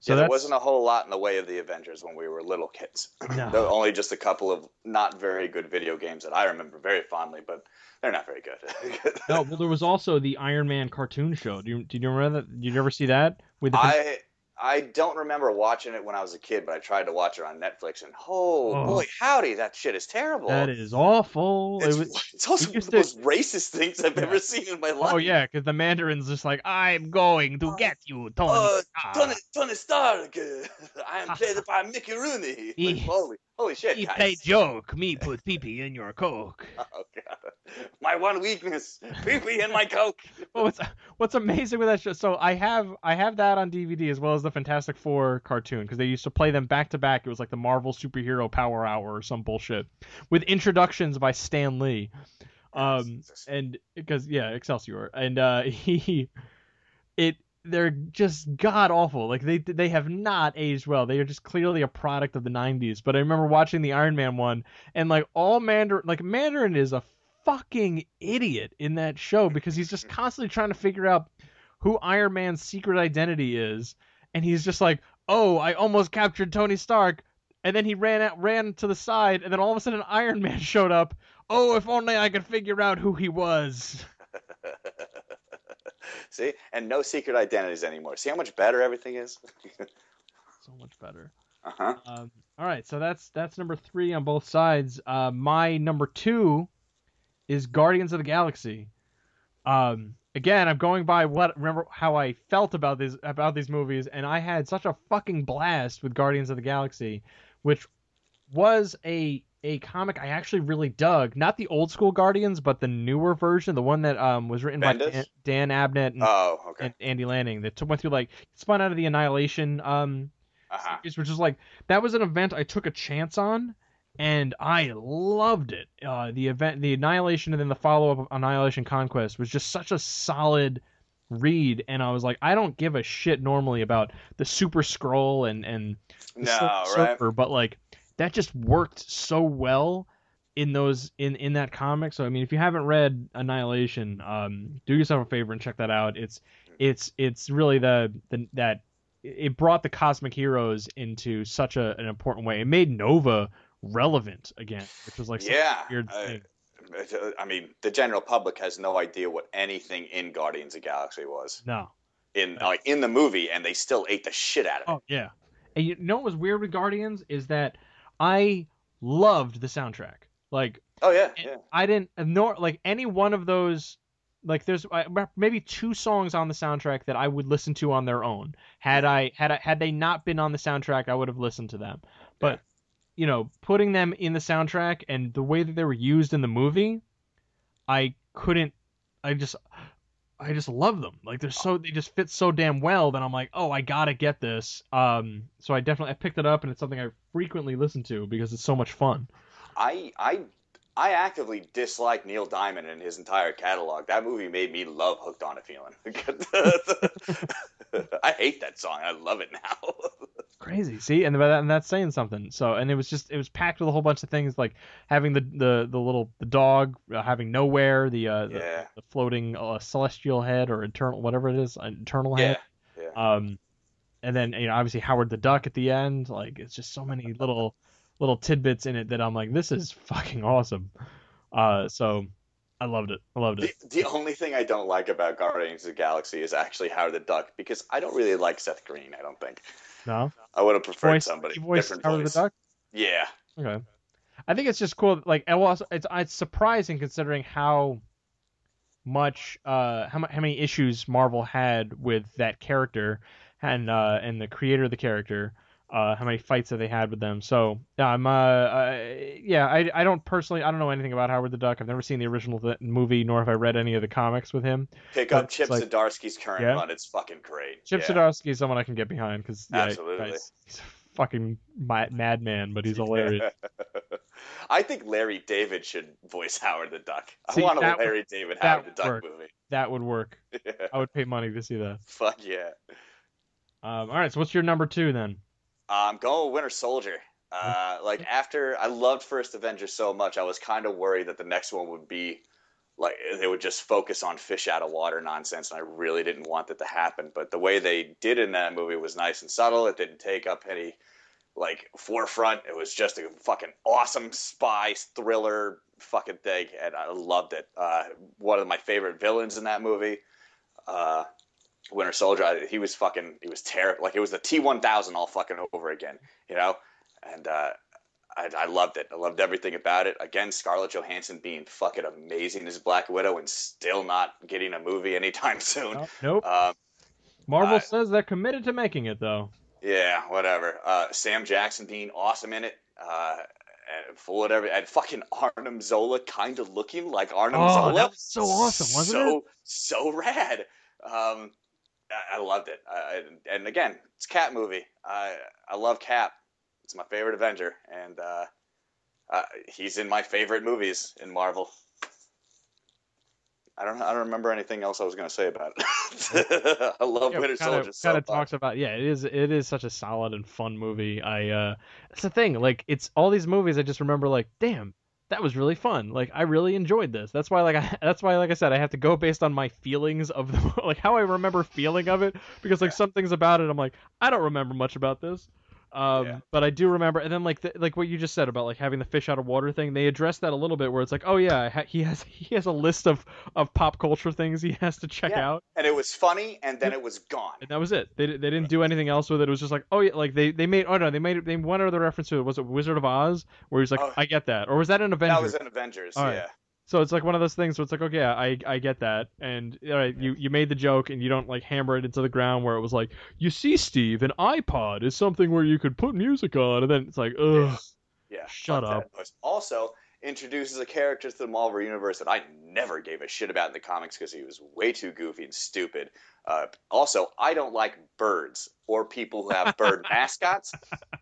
So
yeah, there wasn't a whole lot in the way of the Avengers when we were little kids.
No.
There were only just a couple of not very good video games that I remember very fondly, but they're not very good.
no. Well, there was also the Iron Man cartoon show. Do you do you remember that? Did you ever see that with the
I I don't remember watching it when I was a kid, but I tried to watch it on Netflix, and oh,
Oh.
boy, howdy, that shit is terrible.
that is awful. It was-
it's also one of
to-
the most racist things I've
Yeah.
ever seen in my life.
Oh yeah, because the Mandarin's just like, I'm going to
Uh,
get you, Tony.
Uh,
Stark."
Tony, Tony Stark, I am played by Mickey Rooney. Like, holy, holy shit,
He
guys.
played joke. Me put pee pee in your coke.
Oh god, my one weakness, pee pee in my coke.
Well, what's what's amazing with that show? So I have I have that on DVD as well as the Fantastic Four cartoon because they used to play them back to back. It was like the Marvel Superhero Power Hour or some bullshit with introductions by Stan Lee. Um,
Jesus.
and because yeah, Excelsior, and uh, he, it they're just god awful. Like they they have not aged well. They are just clearly a product of the '90s. But I remember watching the Iron Man one, and like all Mandarin, like Mandarin is a fucking idiot in that show because he's just constantly trying to figure out who Iron Man's secret identity is, and he's just like, oh, I almost captured Tony Stark. And then he ran out, ran to the side, and then all of a sudden Iron Man showed up. Oh, if only I could figure out who he was.
See, and no secret identities anymore. See how much better everything is.
so much better.
Uh huh.
Um, all right, so that's that's number three on both sides. Uh, my number two is Guardians of the Galaxy. Um, again, I'm going by what remember how I felt about these about these movies, and I had such a fucking blast with Guardians of the Galaxy, which was a a comic I actually really dug. Not the old school Guardians, but the newer version, the one that um was written by Dan, Dan Abnett and,
Oh, okay.
and Andy Lanning. That went through like spun out of the Annihilation um
Uh huh.
series, which is like that was an event I took a chance on, and I loved it. Uh, the event, the Annihilation, and then the follow up of Annihilation Conquest was just such a solid read, and I was like, I don't give a shit normally about the Super Skrull and and the
No,
Silver
right.
But like that just worked so well in those in in that comic. So I mean, if you haven't read Annihilation, um, do yourself a favor and check that out. It's it's it's really the the that it brought the cosmic heroes into such a, an important way. It made Nova relevant again, which was like
Yeah.
weird
I-
thing.
I mean, the general public has no idea what anything in Guardians of the Galaxy was
No.
in like in the movie, and they still ate the shit out of it.
Oh yeah. And you know what was weird with Guardians is that I loved the soundtrack. Like
Oh, yeah, yeah.
I didn't nor like any one of those. Like there's uh, maybe two songs on the soundtrack that I would listen to on their own. Had I had I, had they not been on the soundtrack, I would have listened to them. But you know, putting them in the soundtrack and the way that they were used in the movie, I couldn't. I just. I just love them. Like they're so they just fit so damn well that I'm like, oh, I gotta get this. Um, so I definitely I picked it up and it's something I frequently listen to because it's so much fun.
I I I actively dislike Neil Diamond and his entire catalog. That movie made me love "Hooked on a Feeling." I hate that song. I love it now.
crazy see and, that, and that's saying something so and it was just it was packed with a whole bunch of things like having the the, the little the dog uh, having nowhere the uh the,
Yeah.
the floating uh, celestial head or eternal whatever it is an eternal
yeah,
head
yeah.
um and then you know obviously howard the duck at the end like it's just so many little little tidbits in it that i'm like this is fucking awesome uh so i loved it i loved it
the only thing I don't like about Guardians of the Galaxy is actually Howard the Duck because I don't really like Seth Green. I don't think
no
I would have preferred
voice
somebody different
howard
voice.
the duck
Yeah,
Okay. I think it's just cool. Like, it was, it's it's surprising considering how much, uh, how how many issues Marvel had with that character, and uh, and the creator of the character, uh, how many fights that they had with them. So yeah, I'm, uh, uh yeah, I I don't personally, I don't know anything about Howard the Duck. I've never seen the original th- movie, nor have I read any of the comics with him.
pick
But
up Chip
like-
Zdarsky's current
Yeah.
run. It's fucking great.
Chip
yeah.
Zdarsky is someone I can get behind because yeah,
Absolutely.
he's, he's a fucking ma- madman, but he's hilarious.
I think Larry David should voice Howard the Duck.
See,
I want a
that would-
Larry David Howard the Duck
work.
movie.
That would work. I would pay money to see that.
Fuck yeah.
Um, all right, so what's your number two then?
I'm going with Winter Soldier. Uh, like after I loved First Avenger so much, I was kind of worried that the next one would be like they would just focus on fish out of water nonsense, and I really didn't want that to happen. But the way they did in that movie was nice and subtle. It didn't take up any like forefront. It was just a fucking awesome spy thriller fucking thing, and I loved it. Uh, one of my favorite villains in that movie. Uh, Winter Soldier, I- he was fucking, he was terrible. Like it was the T1000 all fucking over again, you know? And uh, I, I loved it. I loved everything about it. Again, Scarlett Johansson being fucking amazing as Black Widow and still not getting a movie anytime soon.
Oh, nope.
Um,
Marvel
uh,
says they're committed to making it though.
yeah, whatever. Uh, Sam Jackson being awesome in it. Uh, and full of every and fucking Arnim Zola kind of looking like Arnim
Oh,
Zola.
that was so awesome, wasn't
so,
it?
So rad. Um, I, I loved it. I, and again, it's a Cap movie. I I love Cap. It's my favorite Avenger, and uh, uh, he's in my favorite movies in Marvel. I don't I don't remember anything else I was gonna say about it. I love
Yeah,
Winter
kind
Soldier
kind of talks about yeah, it is it is such a solid and fun movie. I uh that's the thing, like it's all these movies I just remember like, damn, that was really fun. Like I really enjoyed this. That's why like I that's why like I said I have to go based on my feelings of the like how I remember feeling of it because like some things about it I'm like, I don't remember much about this. Um,
Yeah.
but I do remember, and then like the, like what you just said about like having the fish out of water thing, they addressed that a little bit, where it's like, oh yeah, ha- he has he has a list of of pop culture things he has to check
Yeah.
out,
And it was funny, and then it was gone.
and that was it. They they didn't do anything else with it. It was just like, oh yeah, like they they made oh no, they made they one other reference to it. Was it Wizard of Oz, where he's like,
Oh.
I get that, or was that an Avengers?
That was in Avengers.
Right.
Yeah.
So it's like one of those things where it's like, okay, I I get that, and all right, you you made the joke, and you don't like hammer it into the ground where it was like, you see, Steve, an iPod is something where you could put music on, and then it's like, ugh,
Yeah.
Shut up.
Also introduces a character to the Marvel universe that I never gave a shit about in the comics because he was way too goofy and stupid. Uh, also, I don't like birds or people who have bird mascots.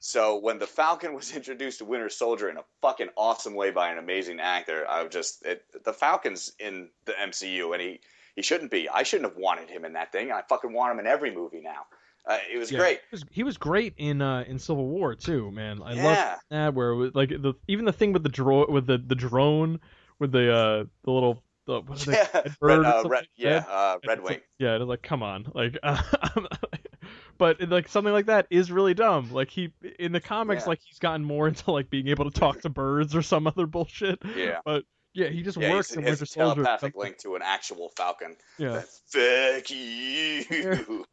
So when the Falcon was introduced to Winter Soldier in a fucking awesome way by an amazing actor, I was just it, the Falcon's in the MCU and he he shouldn't be. I shouldn't have wanted him in that thing. I fucking want him in every movie now. Uh, it was
Yeah.
great.
He was, he was great in uh in Civil War too, man. I love
yeah.
that where it was like the even the thing with the dro with the the drone with the uh the little the, they,
Yeah.
red
uh, red, yeah.
Red?
Uh, Red Wing.
yeah, it's like come on, like, but like something like that is really dumb. Like he in the comics,
Yeah.
like he's gotten more into like being able to talk to birds or some other bullshit.
Yeah.
But yeah, he just
Yeah,
works in
his
Winter Soldier.
telepathic link to an actual Falcon.
Yeah,
Fuck you.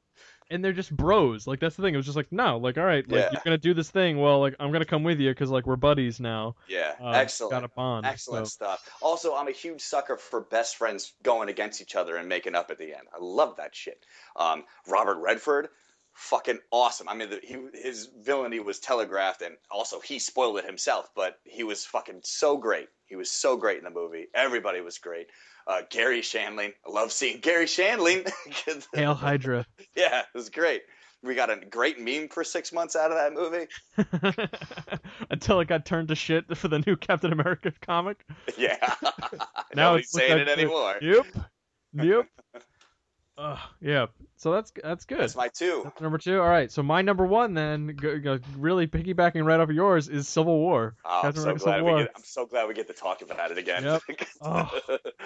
and they're just bros. Like that's the thing. It was just like no, like all right, like
Yeah.
you're gonna do this thing. Well, like I'm gonna come with you because like we're buddies now.
Yeah,
Uh,
excellent.
Got a bond.
Excellent
so-
stuff. Also, I'm a huge sucker for best friends going against each other and making up at the end. I love that shit. Um, Robert Redford, fucking awesome. I mean, the, he, his villainy was telegraphed, and also he spoiled it himself. But he was fucking so great. He was so great in the movie. Everybody was great. Uh, Garry Shandling, I love seeing Garry Shandling.
Hail Hydra.
yeah, it was great. We got a great meme for six months out of that movie.
Until it got turned to shit for the new Captain America comic.
Yeah.
Now it's
saying it
like the-
anymore.
Yep. Yep. Uh, yeah. So that's that's good.
That's my two.
That's number two. All right. So my number one then, go, go, really piggybacking right off of yours, is Civil War.
Oh, I'm so
America
glad
Civil
we
War.
get. I'm so glad we get to talk about it again.
Yep. Oh.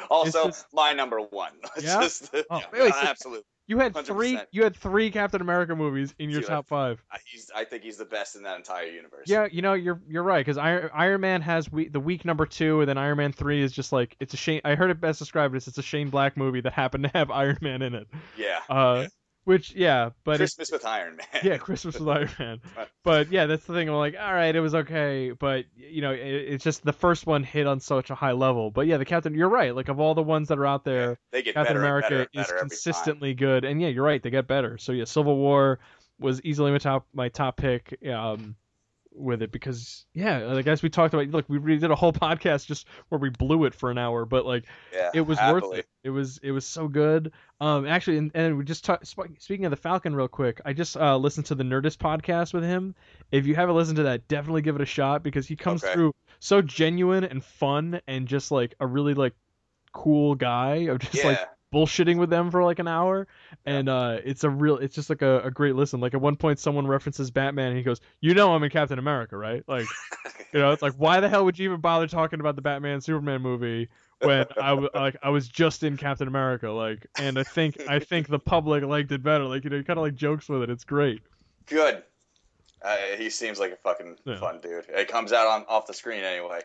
also,
just-
my number one. It's
Yeah?
just-
Oh,
yeah,
wait, wait, so-
absolutely.
You had three.
100%.
You had three Captain America movies in your
Dude,
top five.
I- He's, I think he's the best in that entire universe.
Yeah, you know you're you're right because Iron, Iron Man has we, the week number two, and then Iron Man three is just like it's a Shane. I heard it best described as it's a Shane Black movie that happened to have Iron Man in it.
Yeah.
Uh, which yeah, but
Christmas with Iron Man.
yeah, Christmas with Iron Man. But yeah, that's the thing. I'm like, all right, it was okay, but you know, it, it's just the first one hit on such a high level. But yeah, the Captain, you're right. Like of all the ones that are out there,
They get
Captain America
better and
is
better every time.
consistently good, and yeah, you're right. They get better. So yeah, Civil War was easily my top my top pick. Um, with it because yeah, like as we talked about, look, we really did a whole podcast just where we blew it for an hour, but like
Yeah,
it was worth it. It was it was so good. Um, actually, and, and we just talk, sp- speaking of the Falcon real quick. I just uh, listened to the Nerdist podcast with him. If you haven't listened to that, definitely give it a shot because he comes
Okay.
through so genuine and fun and just like a really like cool guy of just
Yeah.
like bullshitting with them for like an hour and uh it's a real it's just like a, a great listen like at one point someone references batman and he goes you know i'm in captain america right like you know it's like why the hell would you even bother talking about the batman superman movie when i w- like i was just in captain america like and i think i think the public liked it better like you know he kind of like jokes with it it's great
Good. Uh, he seems like a fucking
Yeah.
fun dude. It comes out on off the screen anyway.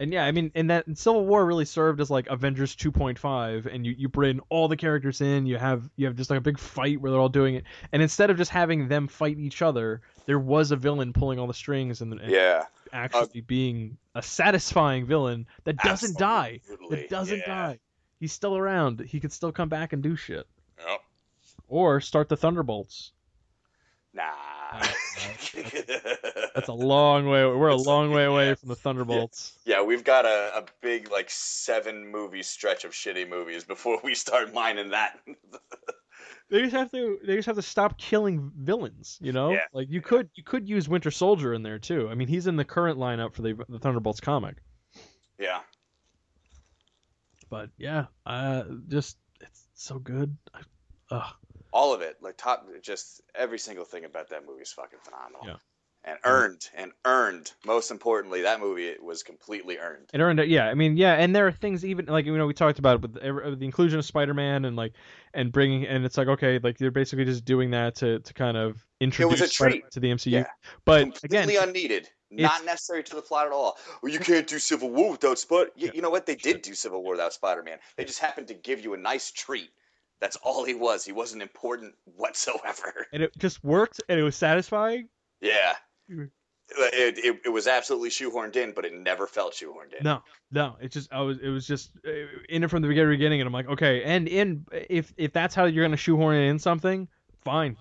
And yeah, I mean, and that and Civil War really served as like Avengers 2.5, and you you bring all the characters in. You have you have just like a big fight where they're all doing it, and instead of just having them fight each other, there was a villain pulling all the strings and, and
Yeah.
actually uh, being a satisfying villain that doesn't die. That doesn't
Yeah.
die. He's still around. He could still come back and do shit,
Yep.
or start the Thunderbolts.
Nah.
That's a long way. We're a
It's-
long way away
yeah.
from the Thunderbolts.
Yeah, we've got a, a big like seven movie stretch of shitty movies before we start mining that.
They just have to. They just have to stop killing villains. You know,
Yeah.
like you could. You could use Winter Soldier in there too. I mean, he's in the current lineup for the, the Thunderbolts comic.
yeah.
But yeah, uh, just it's so good. I, ugh.
All of it. Like top just every single thing about that movie is fucking phenomenal.
Yeah.
and earned and earned. Most importantly, that movie it was completely earned.
It earned it, yeah. I mean, yeah, and there are things even like you know we talked about it with the, the inclusion of Spider-Man and like and bringing and it's like okay, like they're basically just doing that to to kind of introduce
a
Spider-Man
treat.
to the MCU.
Yeah.
But
completely
again,
unneeded, not necessary to the plot at all. Well, you can't do Civil War without Spider. You,
Yeah.
you know what? They did do Civil War without Spider-Man. They just happened to give you a nice treat. That's all he was. He wasn't important whatsoever.
and it just worked and it was satisfying.
Yeah.
Mhm.
It, it, it was absolutely shoehorned in, but it never felt shoehorned in.
No, no, it just I was it was just uh, in it from the very beginning, and I'm like, okay, and in if if that's how you're gonna shoehorn it in something, fine,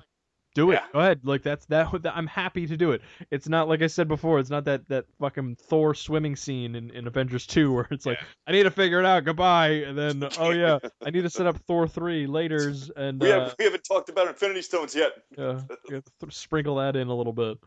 do it.
Yeah.
Go ahead, like that's that, that. I'm happy to do it. It's not like I said before. It's not that that fucking Thor swimming scene in, in Avengers two where it's like
Yeah.
I need to figure it out. Goodbye, and then oh yeah, I need to set up Thor three later's and
We,
uh,
have, we haven't talked about Infinity Stones yet.
yeah, sprinkle that in a little bit.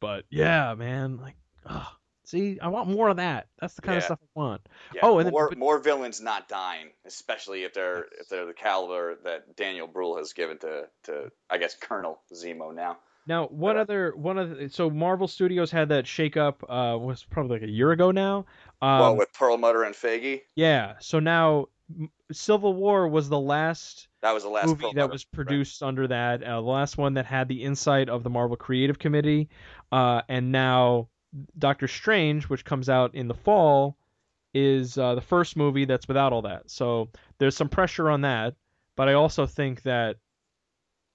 But yeah, man, like, ugh. See, I want more of that. That's the kind of stuff I want.
Yeah,
Oh, and then-
more
but-
more villains not dying, especially if they're if they're the caliber that Daniel Bruhl has given to to I guess Colonel Zemo now.
Now, one
Uh,
other one of the, so Marvel Studios had that shakeup uh was probably like a year ago now. Um,
well, with Perlmutter and Feige,
yeah, so now Civil War was the last
that was the last
movie that was produced under that, uh, the last one that had the insight of the Marvel Creative Committee, uh, and now Doctor Strange, which comes out in the fall, is uh, the first movie that's without all that. So there's some pressure on that, but I also think that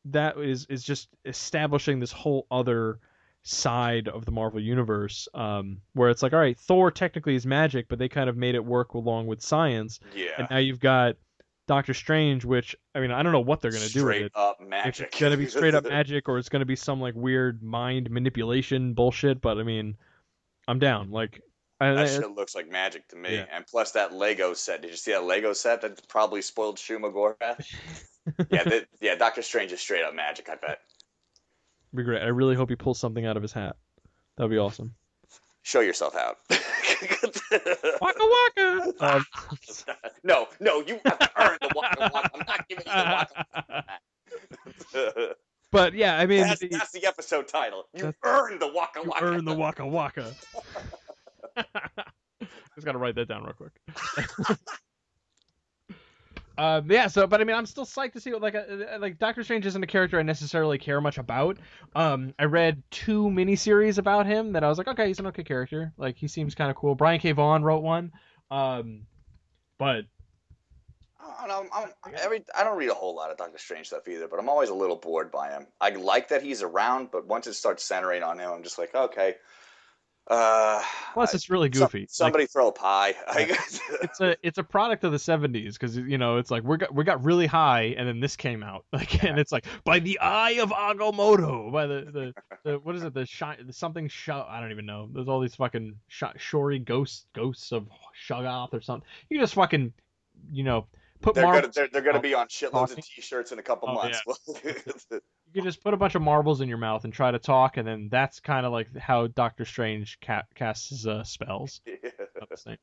that is is just establishing this whole other side of the Marvel universe, um, where it's like, all right, Thor technically is magic, but they kind of made it work along with science,
Yeah,
and now you've got Doctor Strange, which I mean, I don't know what they're gonna do with
straight
it.
up magic.
it's gonna be straight up magic or it's gonna be some like weird mind manipulation bullshit, but I mean, I'm down. Like, I,
That
I-
shit looks like magic to me.
Yeah.
And plus that Lego set. Did you see that Lego set that probably spoiled Shuma Gorath? yeah, that, yeah. Doctor Strange is straight up magic. I bet.
be great. I really hope he pulls something out of his hat. That'd be awesome.
Show yourself out.
Waka waka. Um,
no, no, you have to earn the waka waka. I'm not giving you the waka.
But yeah, I mean,
that's,
the-
that's the episode title. You earned the waka
you
waka.
earn the waka waka. I just gotta write that down real quick. Um, yeah, so but I mean, I'm still psyched to see what like uh, like Doctor Strange isn't a character I necessarily care much about. Um, I read two miniseries about him that I was like, okay, he's an okay character. Like he seems kind of cool. Brian K. Vaughan wrote one. Um, but
I don't know. I'm, every, I don't read a whole lot of Doctor Strange stuff either, but I'm always a little bored by him. I like that he's around, but once it starts centering on him, I'm just like, okay. Uh,
plus, it's really
some-
goofy. Like,
somebody throw a pie.
it's a it's a product of the 70s because you know it's like we got we got really high and then this came out like and it's like by the eye of Agamotto by the the, the what is it the shi something sh- I don't even know there's all these fucking sh- shory ghosts ghosts of Shoggoth or something you just fucking you know put
they're gonna they're, they're gonna be on shitloads
talking.
of T-shirts in a couple
Oh,
months.
you can just put a bunch of marbles in your mouth and try to talk and then that's kind of like how Doctor Strange ca- casts his uh, spells thing.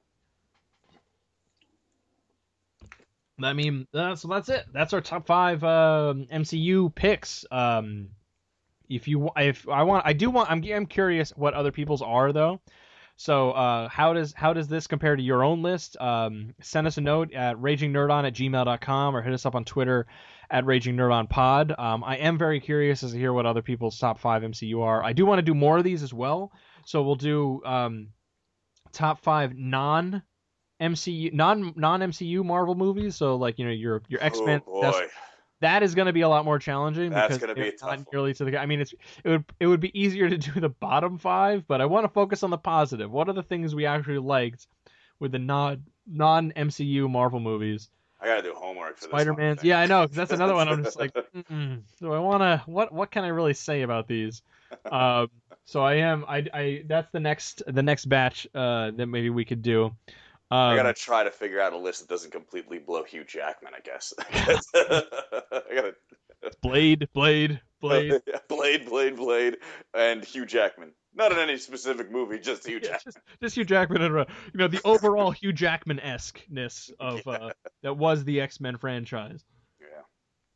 I mean, uh, so that's it. That's our top five um, MCU picks. Um, if you, if I want, I do want. I'm, I'm curious what other people's are though. So, uh, how does how does this compare to your own list? Um, send us a note at ragingnerdon at gmail.com or hit us up on Twitter at ragingnerdonpod. Um, I am very curious as to hear what other people's top five MCU are. I do want to do more of these as well. So we'll do um, top five non MCU non non MCU Marvel movies. So like you know your your X Men.
Oh.
That is going to be a lot more challenging
That's
because
gonna be a
it's
tough
not
one.
nearly to the. I mean, it's it would it would be easier to do the bottom five, but I want to focus on the positive. What are the things we actually liked with the non non MCU Marvel movies?
I gotta do homework for.
Spider Man's. Yeah, I know. 'cause that's another one. I'm just like, mm do I want to? What what can I really say about these? Um, so I am. I I that's the next the next batch uh that maybe we could do. Um,
I gotta try to figure out a list that doesn't completely blow Hugh Jackman. I guess. I gotta
Blade, Blade, Blade.
Blade, Blade, Blade, and Hugh Jackman. Not in any specific movie, just Hugh
Yeah,
Jackman.
just, just Hugh Jackman and you know the overall Hugh Jackman esque ness of uh, that was the X Men franchise.
Yeah.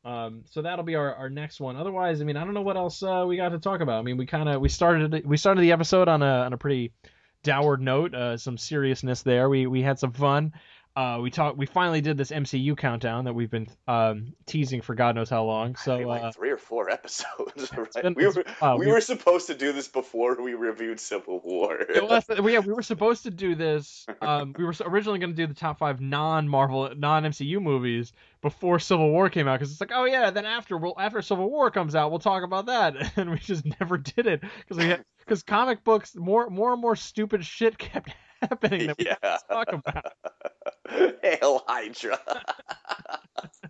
Um, so that'll be our, our next one. Otherwise, I mean, I don't know what else uh, we got to talk about. I mean, we kind of we started we started the episode on a on a pretty downward note, uh, some seriousness there. We we had some fun. Uh, we talked. We finally did this MCU countdown that we've been um, teasing for God knows how long. So
like
uh,
three or four episodes. Right?
been-
we were
wow,
we
we-
were supposed to do this before we reviewed Civil War.
Was- yeah, we were supposed to do this. Um, we were originally going to do the top five non-Marvel, non-MCU movies before Civil War came out because it's like, oh yeah, then after we'll after Civil War comes out, we'll talk about that, and we just never did it because we because comic books more more and more stupid shit kept happening that we
yeah.
talk about.
Hail Hydra.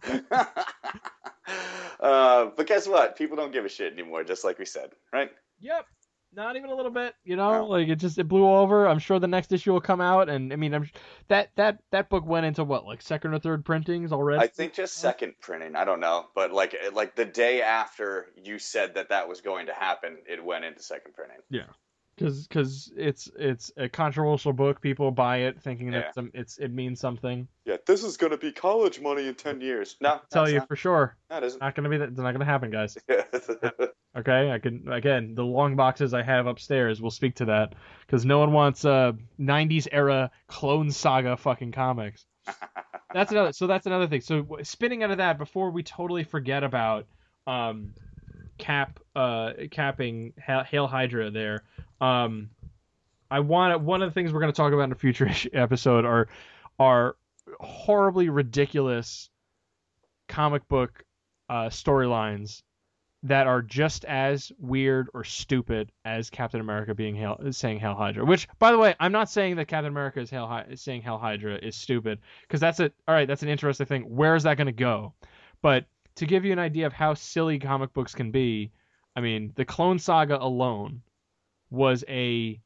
uh, but guess what? People don't give a shit anymore, just like we said, right?
Yep. Not even a little bit, you know,
No.
like it just it blew over. I'm sure the next issue will come out, and I mean, I'm that that that book went into what like second or third printings already.
I think just second printing. I don't know, but like like the day after you said that that was going to happen, it went into second printing.
Because because it's it's a controversial book. People buy it thinking
Yeah.
that some, it's it means something.
Yeah, this is going to be college money in ten years. No,
tell you for sure,
that isn't.
not gonna be that. It's not gonna happen, guys. Okay, I can again the long boxes I have upstairs will speak to that because no one wants uh 90s era clone saga fucking comics. That's another. So that's another thing. So spinning out of that before we totally forget about um cap uh capping Hail Hydra there. Um, I want one of the things we're going to talk about in a future episode are are horribly ridiculous comic book uh, storylines that are just as weird or stupid as Captain America being Hail, saying Hail Hydra. Which, by the way, I'm not saying that Captain America is Hail, saying Hail Hydra is stupid because that's a all right. That's an interesting thing. Where is that going to go? But to give you an idea of how silly comic books can be, I mean, the Clone Saga alone was a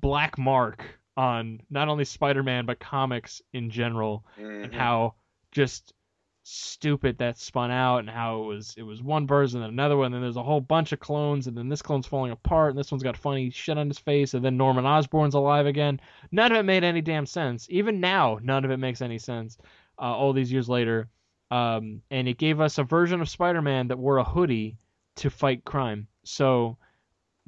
black mark on not only Spider-Man but comics in general and
Mhm.
how just stupid that spun out and how it was it was one version and another one and then there's a whole bunch of clones and then this clone's falling apart and this one's got funny shit on his face and then Norman Osborn's alive again. None of it made any damn sense. Even now, none of it makes any sense. Uh, all these years later, um, and it gave us a version of Spider-Man that wore a hoodie to fight crime. So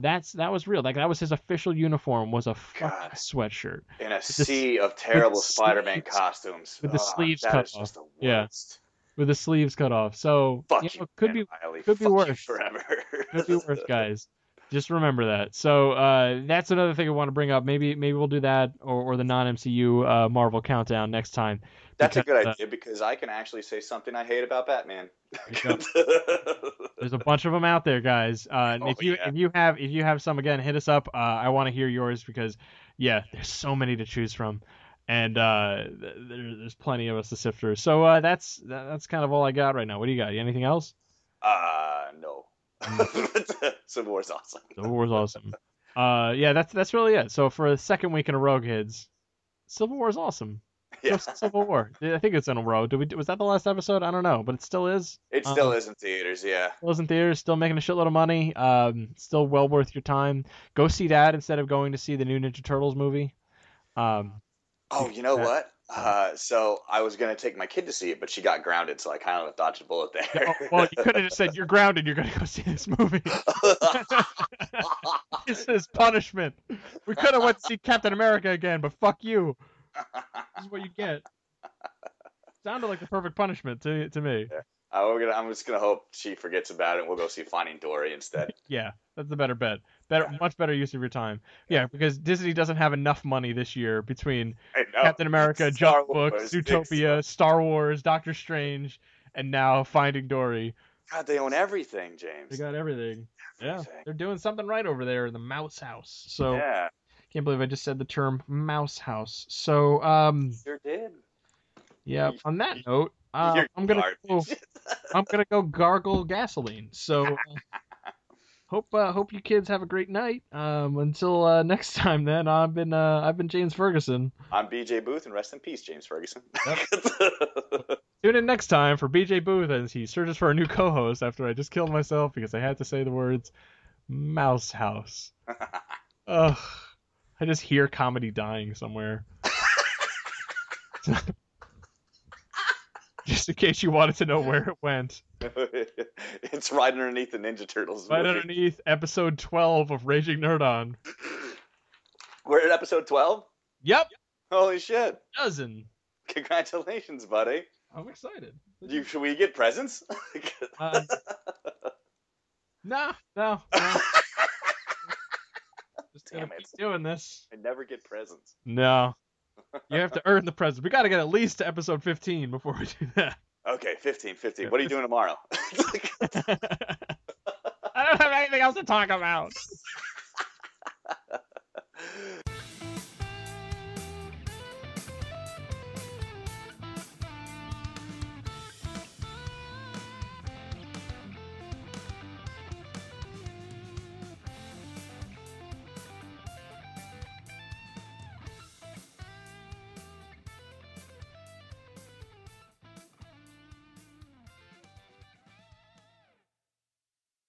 that's that was real. Like that was his official uniform was a fucking sweatshirt.
in a
the-
sea of terrible Spider-Man
sleeves-
costumes.
with the
Ah,
sleeves cut
the
Yeah. with the sleeves cut off. So
Fuck
you
you,
know, could
Ben
be
Riley.
could be
Fuck you
worse.
forever.
could be worse, guys. Just remember that. So uh, that's another thing I want to bring up. Maybe maybe we'll do that or, or the non MCU uh, Marvel countdown next time.
That's a
because,
good
uh,
idea because I can actually say something I hate about Batman.
There's a bunch of them out there, guys. Uh,
Oh,
if you
yeah.
if you have if you have some again, hit us up. Uh, I want to hear yours because yeah, there's so many to choose from, and uh, th- there, there's plenty of us to sift through. So uh, that's that's kind of all I got right now. What do you got? Anything else?
uh, no. Civil War's awesome.
Civil War's awesome. Uh, yeah, that's that's really it. So for the second week in a row, kids, Civil War's awesome.
Yeah.
Civil War. I think it's in a row. Did we? Was that the last episode? I don't know, but it still is.
It still
Um,
is in theaters, yeah.
Still is in theaters. Still making a shitload of money. Um, still well worth your time. Go see that instead of going to see the new Ninja Turtles movie. Um,
Oh, you know
Yeah.
what? Uh, so I was gonna take my kid to see it, but she got grounded, so I kind of dodged a bullet there.
oh, well, you could have just said you're grounded. You're gonna go see this movie. this is punishment. We could have went to see Captain America again, but fuck you. This is what you get. Sounded like the perfect punishment to to me.
Uh, we're gonna, I'm just gonna hope she forgets about it, and we'll go see Finding Dory instead.
Yeah, that's the better bet. Better, much better use of your time. Yeah, because Disney doesn't have enough money this year between Captain America,
Star
Jump Book, Zootopia, Star Wars, Doctor Strange, and now Finding Dory.
God, they own everything, James.
They got everything. Yeah, they're doing something right over there in the Mouse House. So
Yeah,
can't believe I just said the term Mouse House. So um,
sure did.
yeah. On that note, uh, I'm gonna go. I'm gonna go gargle gasoline. So. Uh, Hope uh, hope you kids have a great night. Um, until uh, next time, then I've been uh, I've been James Ferguson.
I'm BJ Booth, and rest in peace, James Ferguson.
Tune in next time for BJ Booth as he searches for a new co-host after I just killed myself because I had to say the words Mouse House. Ugh, I just hear comedy dying somewhere. just in case you wanted to know where it went.
it's right underneath the Ninja Turtles.
Right
movie.
underneath episode 12 of Raging Nerd On.
We're at episode 12?
Yep,
Holy shit.
dozen.
Congratulations, buddy.
I'm excited.
You, should we get presents?
Uh, no, no, no. Just
Damn it.
keep doing this.
I never get presents.
No. You have to earn the present. We got to get at least to episode 15 before we do that.
Okay, 15, 15. What are you doing tomorrow?
I don't have anything else to talk about.